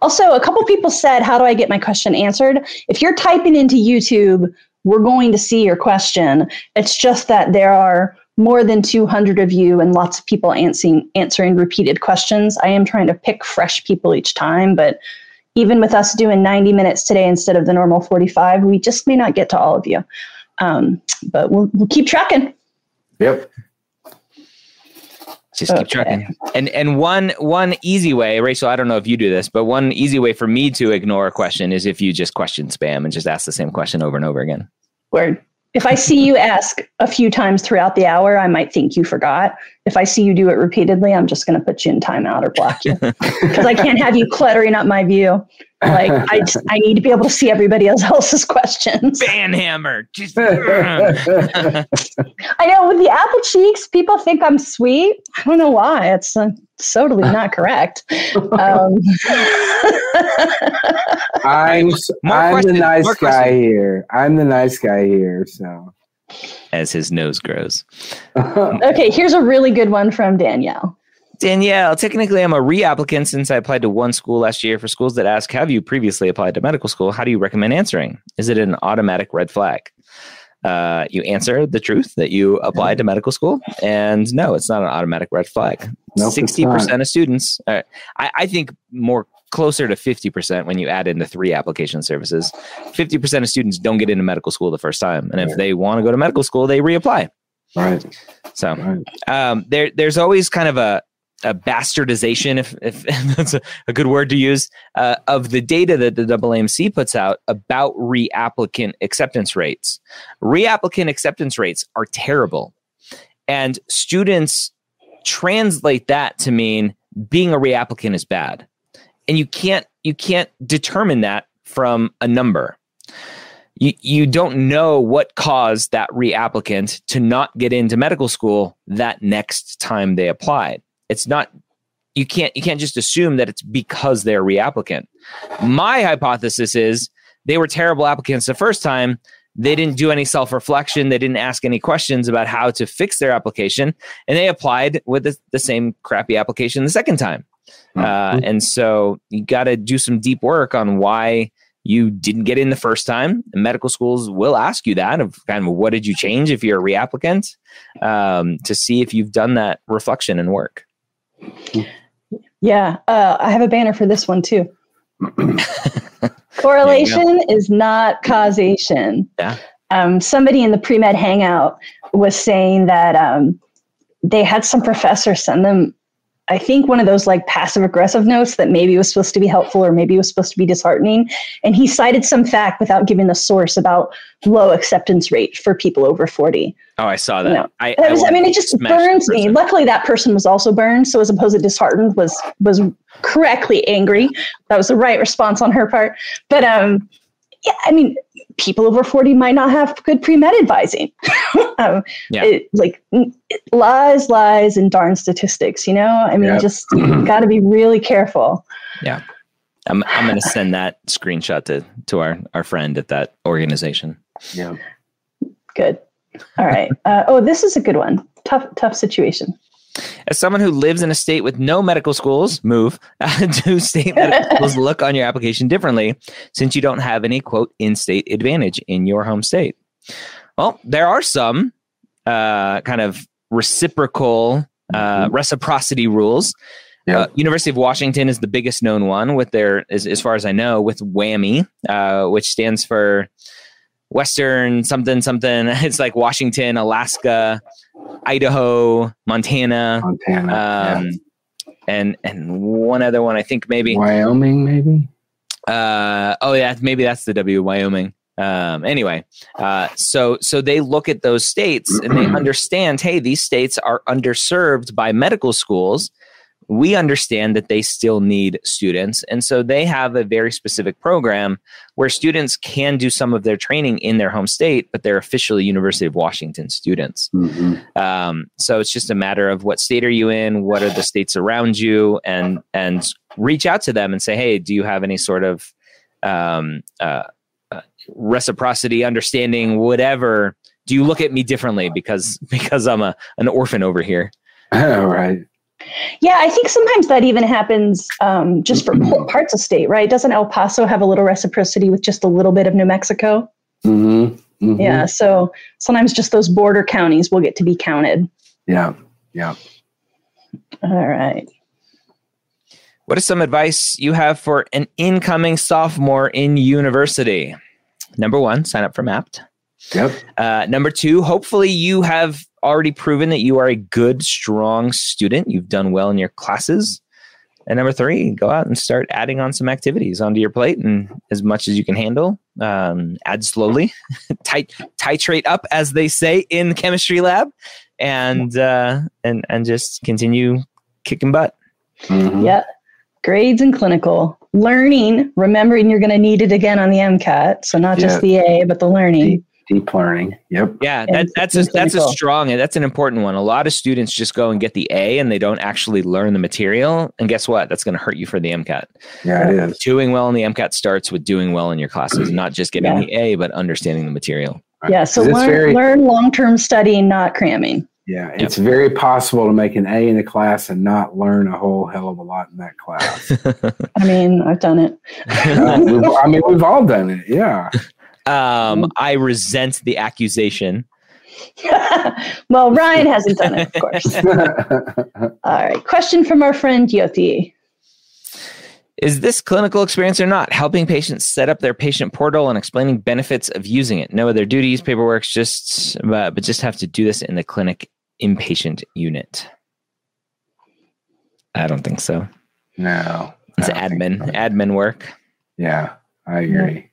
S2: Also, a couple people said, How do I get my question answered? If you're typing into YouTube, we're going to see your question. It's just that there are more than 200 of you and lots of people answering answering repeated questions. I am trying to pick fresh people each time, but even with us doing 90 minutes today instead of the normal 45, we just may not get to all of you. Um, but we'll, we'll keep tracking.
S3: Yep.
S1: Just keep okay. tracking. And and one one easy way, Rachel, I don't know if you do this, but one easy way for me to ignore a question is if you just question spam and just ask the same question over and over again.
S2: Word if I see you ask a few times throughout the hour, I might think you forgot. If I see you do it repeatedly, I'm just going to put you in timeout or block you because I can't have you cluttering up my view. Like I, just, I need to be able to see everybody else's questions.
S1: Banhammer.
S2: I know with the apple cheeks, people think I'm sweet. I don't know why. It's uh, totally not correct. Um,
S3: I'm I'm the nice guy questions. here. I'm the nice guy here. So
S1: as his nose grows.
S2: okay, here's a really good one from Danielle.
S1: Danielle, technically, I'm a reapplicant since I applied to one school last year. For schools that ask, Have you previously applied to medical school? How do you recommend answering? Is it an automatic red flag? Uh, you answer the truth that you applied to medical school, and no, it's not an automatic red flag. Sixty nope, percent of students, uh, I, I think more closer to 50% when you add in the three application services. 50% of students don't get into medical school the first time. And if they want to go to medical school, they reapply.
S3: Right.
S1: So right. Um, there, there's always kind of a, a bastardization, if, if that's a, a, good word to use, uh, of the data that the AAMC puts out about reapplicant acceptance rates. Reapplicant acceptance rates are terrible. And students translate that to mean being a reapplicant is bad. And you can't you can't determine that from a number. You, you don't know what caused that reapplicant to not get into medical school that next time they applied it's not you can't you can't just assume that it's because they're reapplicant. My hypothesis is they were terrible applicants the first time. They didn't do any self reflection. They didn't ask any questions about how to fix their application, and they applied with the, the same crappy application the second time. Hmm. Uh, and so you got to do some deep work on why you didn't get in the first time. And medical schools will ask you that of kind of what did you change if you're a reapplicant um, to see if you've done that reflection and work.
S2: Yeah, uh, I have a banner for this one too. Correlation is not causation.
S1: Yeah.
S2: Um, somebody in the pre med hangout was saying that um, they had some professor send them I think one of those like passive aggressive notes that maybe was supposed to be helpful or maybe was supposed to be disheartening. And he cited some fact without giving the source about low acceptance rate for people over 40.
S1: Oh, I saw that. You know,
S2: I, I, was, I, mean, it just burns me. Luckily, that person was also burned. So as opposed to disheartened was, was correctly angry. That was the right response on her part. But um, yeah, I mean, people over 40 might not have good pre-med advising. um, yeah. It, like lies, lies, and darn statistics, you know? I mean, yep. just got to be really careful.
S1: Yeah. I'm, I'm going to send that screenshot to, to our, our friend at that organization.
S3: Yeah.
S2: Good. All right. Uh, oh, this is a good one. Tough, tough situation.
S1: As someone who lives in a state with no medical schools, move. do state medical schools look on your application differently since you don't have any quote in-state advantage in your home state? Well, there are some uh, kind of reciprocal uh, mm-hmm. reciprocity rules. Yeah. Uh, University of Washington is the biggest known one with their, as, as far as I know, with WWAMI, uh, which stands for Western something something. It's like Washington, Alaska, Idaho, Montana,
S3: Montana, um, yeah.
S1: and and one other one. I think maybe
S3: Wyoming, maybe.
S1: Uh, oh yeah, maybe that's the W Wyoming. Um, anyway, uh, so so they look at those states and they understand, hey, these states are underserved by medical schools. We understand that they still need students. And so they have a very specific program where students can do some of their training in their home state, but they're officially University of Washington students.
S3: Mhm.
S1: Um, so it's just a matter of what state are you in, what are the states around you, and and reach out to them and say, hey, do you have any sort of um, uh, uh, reciprocity, understanding, whatever? Do you look at me differently because because I'm a an orphan over here?
S3: right.
S2: Yeah, I think sometimes that even happens um, just for parts of state, right? Doesn't El Paso have a little reciprocity with just a little bit of New Mexico?
S3: hmm hmm
S2: Yeah, so sometimes just those border counties will get to be counted.
S3: Yeah. Yeah.
S2: All right.
S1: What is some advice you have for an incoming sophomore in university? Number one, sign up for Mappd.
S3: Yep.
S1: Uh, number two, hopefully you have already proven that you are a good, strong student. You've done well in your classes. And number three, go out and start adding on some activities onto your plate and as much as you can handle. Um, add slowly, Tit- titrate up, as they say in the chemistry lab, and uh, and and just continue kicking butt.
S3: Mhm.
S2: Yeah. Grades and clinical. Learning, remembering you're going to need it again on the MCAT. So not just the A, but the learning.
S3: Deep learning. Yep.
S1: Yeah,
S2: And
S1: that, that's a, that's a
S2: clinical.
S1: strong that's an important one. A lot of students just go and get the A and they don't actually learn the material. And guess what? That's going to hurt you for the MCAT.
S3: Yeah, it is.
S1: Doing well in the MCAT starts with doing well in your classes, not just getting
S2: Yeah.
S1: the A, but understanding the material.
S2: Yeah. So learn,
S3: very-
S2: learn long term studying, not cramming.
S3: Yeah, it's very possible to make an A in a class and not learn a whole hell of a lot in that class.
S2: I mean, I've done it.
S3: Uh, I mean, we've all done it. Yeah.
S1: um, I resent the accusation.
S2: well, Ryan hasn't done it, of course. All right. Question from our friend Yoti.
S1: Is this clinical experience or not? Helping patients set up their patient portal and explaining benefits of using it. No other duties, paperwork, just uh, but just have to do this in the clinic inpatient unit. I don't think so.
S3: no.
S1: It's admin,
S3: so.
S1: admin work.
S3: Yeah, I agree.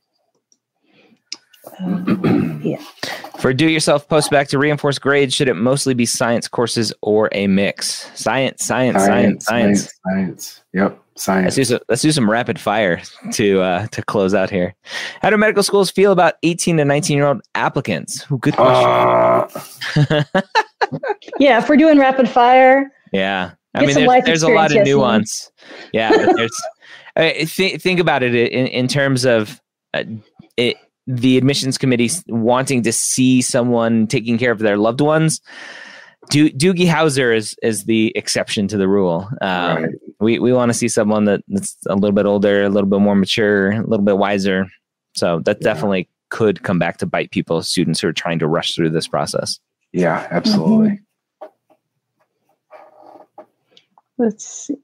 S1: For do yourself postbac to reinforce grades, should it mostly be science courses or a mix? Science, science, science, science.
S3: science, science. Yep,
S1: Let's
S3: science.
S1: do some, let's do some rapid fire to uh, to close out here. How do medical schools feel about 18 to 19 year old applicants? Ooh, good question.
S3: Uh,
S2: Yeah, if we're doing rapid fire,
S1: Yeah. I
S2: Get
S1: mean, there's, there's a lot of
S2: experience, Yassine.
S1: nuance. Yeah. But there's, I mean, th- think about it in, in terms of uh, it, the admissions committee wanting to see someone taking care of their loved ones. Do, Doogie Howser is, is the exception to the rule. Um,
S3: right.
S1: We, we want to see someone that, that's a little bit older, a little bit more mature, a little bit wiser. So that
S3: Yeah.
S1: definitely could come back to bite people, students who are trying to rush through this process.
S3: Yeah, absolutely.
S2: let's see.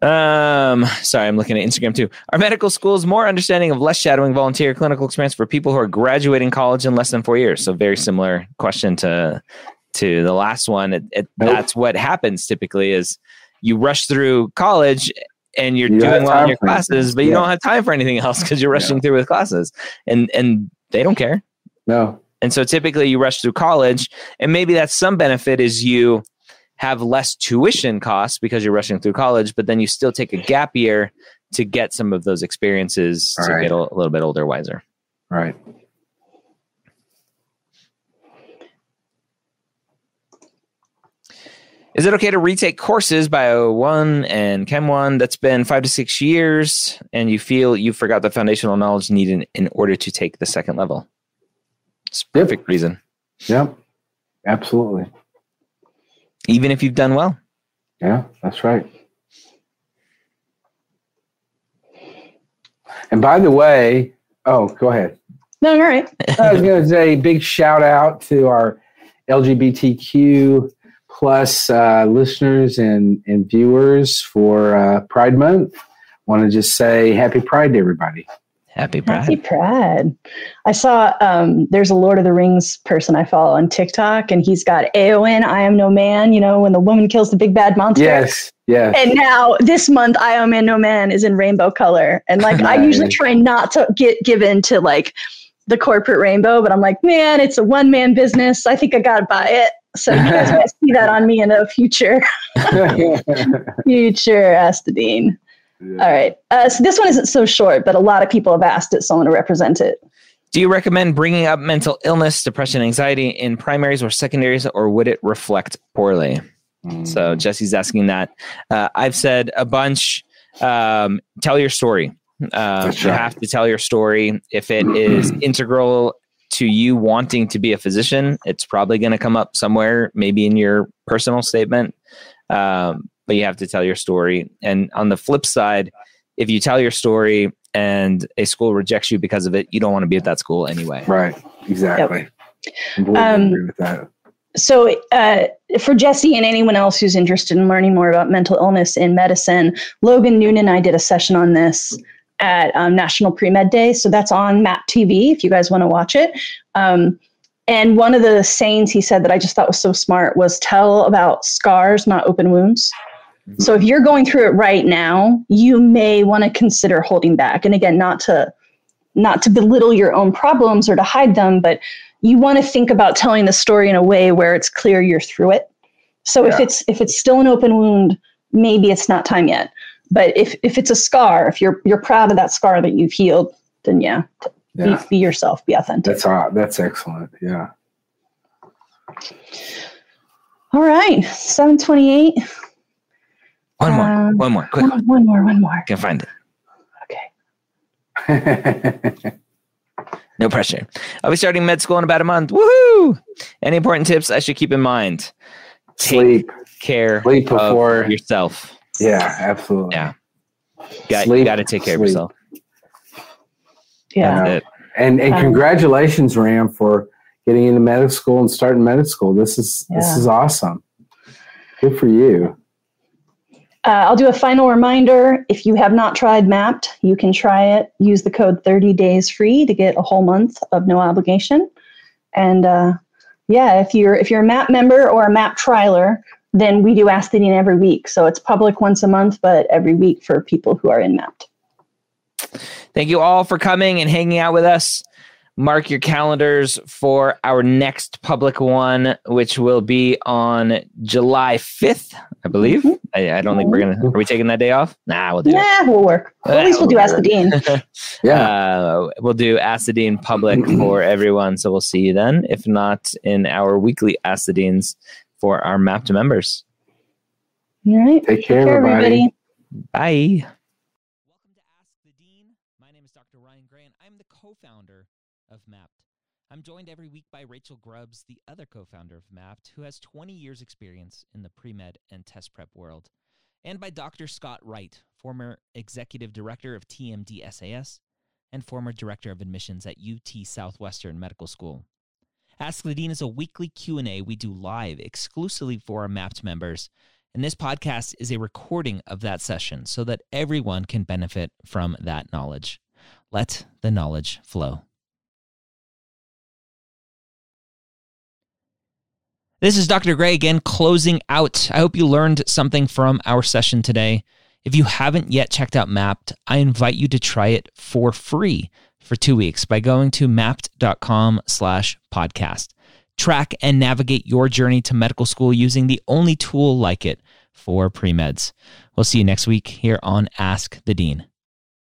S1: Um, sorry, I'm looking at Instagram too. Are medical schools more understanding of less shadowing volunteer clinical experience for people who are graduating college in less than four years? So very similar question to to the last one. It, it,
S3: Nope.
S1: That's what happens typically is you rush through college and you're
S3: You
S1: doing well in your classes, but you
S3: Yeah.
S1: don't have time for anything else because you're rushing through with classes, and and they don't care.
S3: No.
S1: And so typically you rush through college, and maybe that's some benefit is you have less tuition costs because you're rushing through college, but then you still take a gap year to get some of those experiences to
S3: Right.
S1: get a, a little bit older, wiser.
S3: Right.
S1: Is it okay to retake courses Bio One and Chem One that's been five to six years and you feel you forgot the foundational knowledge needed in order to take the second level? It's
S3: Yep.
S1: perfect reason,
S3: Yep. Absolutely.
S1: Even if you've done well.
S3: Yeah, that's right. And by the way, oh, go ahead.
S2: No, all right.
S3: I was going to say big shout out to our LGBTQ plus uh, listeners and, and viewers for uh, Pride Month. Want to just say happy Pride to everybody.
S1: Happy Pride.
S2: Happy Pride. I saw um, there's a Lord of the Rings person I follow on TikTok, and he's got Éowyn, I am no man, you know, when the woman kills the big bad monster.
S3: Yes, yes.
S2: And now this month, I am man no man is in rainbow color. And like I usually try not to get given to like the corporate rainbow, but I'm like, man, it's a one man business. I think I got to buy it. So you guys might see that on me in the future. future, ask the dean. Yeah. All right. Uh, so this one isn't so short, but a lot of people have asked it, so I want to represent it.
S1: Do you recommend bringing up mental illness, depression, anxiety in primaries or secondaries, or would it reflect poorly? Mm. So Jesse's asking that. Uh, I've said a bunch. Um, tell your story. Uh, right. You have to tell your story. If it is integral to you wanting to be a physician, it's probably going to come up somewhere, maybe in your personal statement. Um, but you have to tell your story. And on the flip side, if you tell your story and a school rejects you because of it, you don't want to be at that school anyway.
S3: Right. Exactly. Yep. Um, agree with that.
S2: So, uh, for Jesse and anyone else who's interested in learning more about mental illness in medicine, Logan Noon and I did a session on this at um, National Pre Med Day. So that's on mappd.tv if you guys want to watch it. Um, and one of the sayings he said that I just thought was so smart was tell about scars, not open wounds. So if you're going through it right now, you may want to consider holding back. And again, not to not to belittle your own problems or to hide them, but you want to think about telling the story in a way where it's clear you're through it. So yeah. if it's if it's still an open wound, maybe it's not time yet. But if if it's a scar, if you're you're proud of that scar that you've healed, then yeah, yeah. Be, be yourself, be authentic.
S3: That's uh, that's excellent. Yeah.
S2: All right, seven twenty-eight.
S1: One more. Um, one more. Quick.
S2: One, one more. One more.
S1: Can't find it.
S2: Okay.
S1: no pressure. I'll be starting med school in about a month. Woohoo! Any important tips I should keep in mind?
S3: Take Sleep.
S1: care
S3: Sleep before
S1: yourself.
S3: Yeah, absolutely.
S1: Yeah. Got, Sleep, you got to take care Sleep. of yourself.
S2: Yeah.
S3: And and um, congratulations, Ram, for getting into medical school and starting medical school. This is yeah. this is awesome. Good for you.
S2: Uh, I'll do a final reminder. If you have not tried Mappd, you can try it. Use the code 30 days free to get a whole month of no obligation. And uh, yeah, if you're if you're a Mappd member or a Mappd trialer, then we do Ask the Dean every week. So it's public once a month, but every week for people who are in Mappd.
S1: Thank you all for coming and hanging out with us mark your calendars for our next public one, which will be on July 5th, I believe. Mm-hmm. I, I, don't think we're going to, are we taking that day off? Nah, we'll do
S2: Yeah, it. we'll work. Well, at least we'll, we'll do Ask the Dean.
S1: yeah. Uh, we'll do Ask the Dean public for everyone. So we'll see you then. If not, in our weekly Ask the Deans for our Mappd members.
S2: All right.
S3: Take care, Take care everybody.
S1: everybody. Bye. Joined every week by Rachel Grubbs, the other co founder of Mappd, who has 20 years' experience in the pre med and test prep world, and by Dr. Scott Wright, former executive director of TMD SAS and former director of admissions at UT Southwestern Medical School. Ask the Dean is a weekly Q&A we do live exclusively for our Mappd members, and this podcast is a recording of that session so that everyone can benefit from that knowledge. Let the knowledge flow. This is Dr. Gray again, closing out. I hope you learned something from our session today. If you haven't yet checked out Mappd, I invite you to try it for free for two weeks by going to mappd.com slash podcast. Track and navigate your journey to medical school using the only tool like it for pre-meds. We'll see you next week here on Ask the Dean.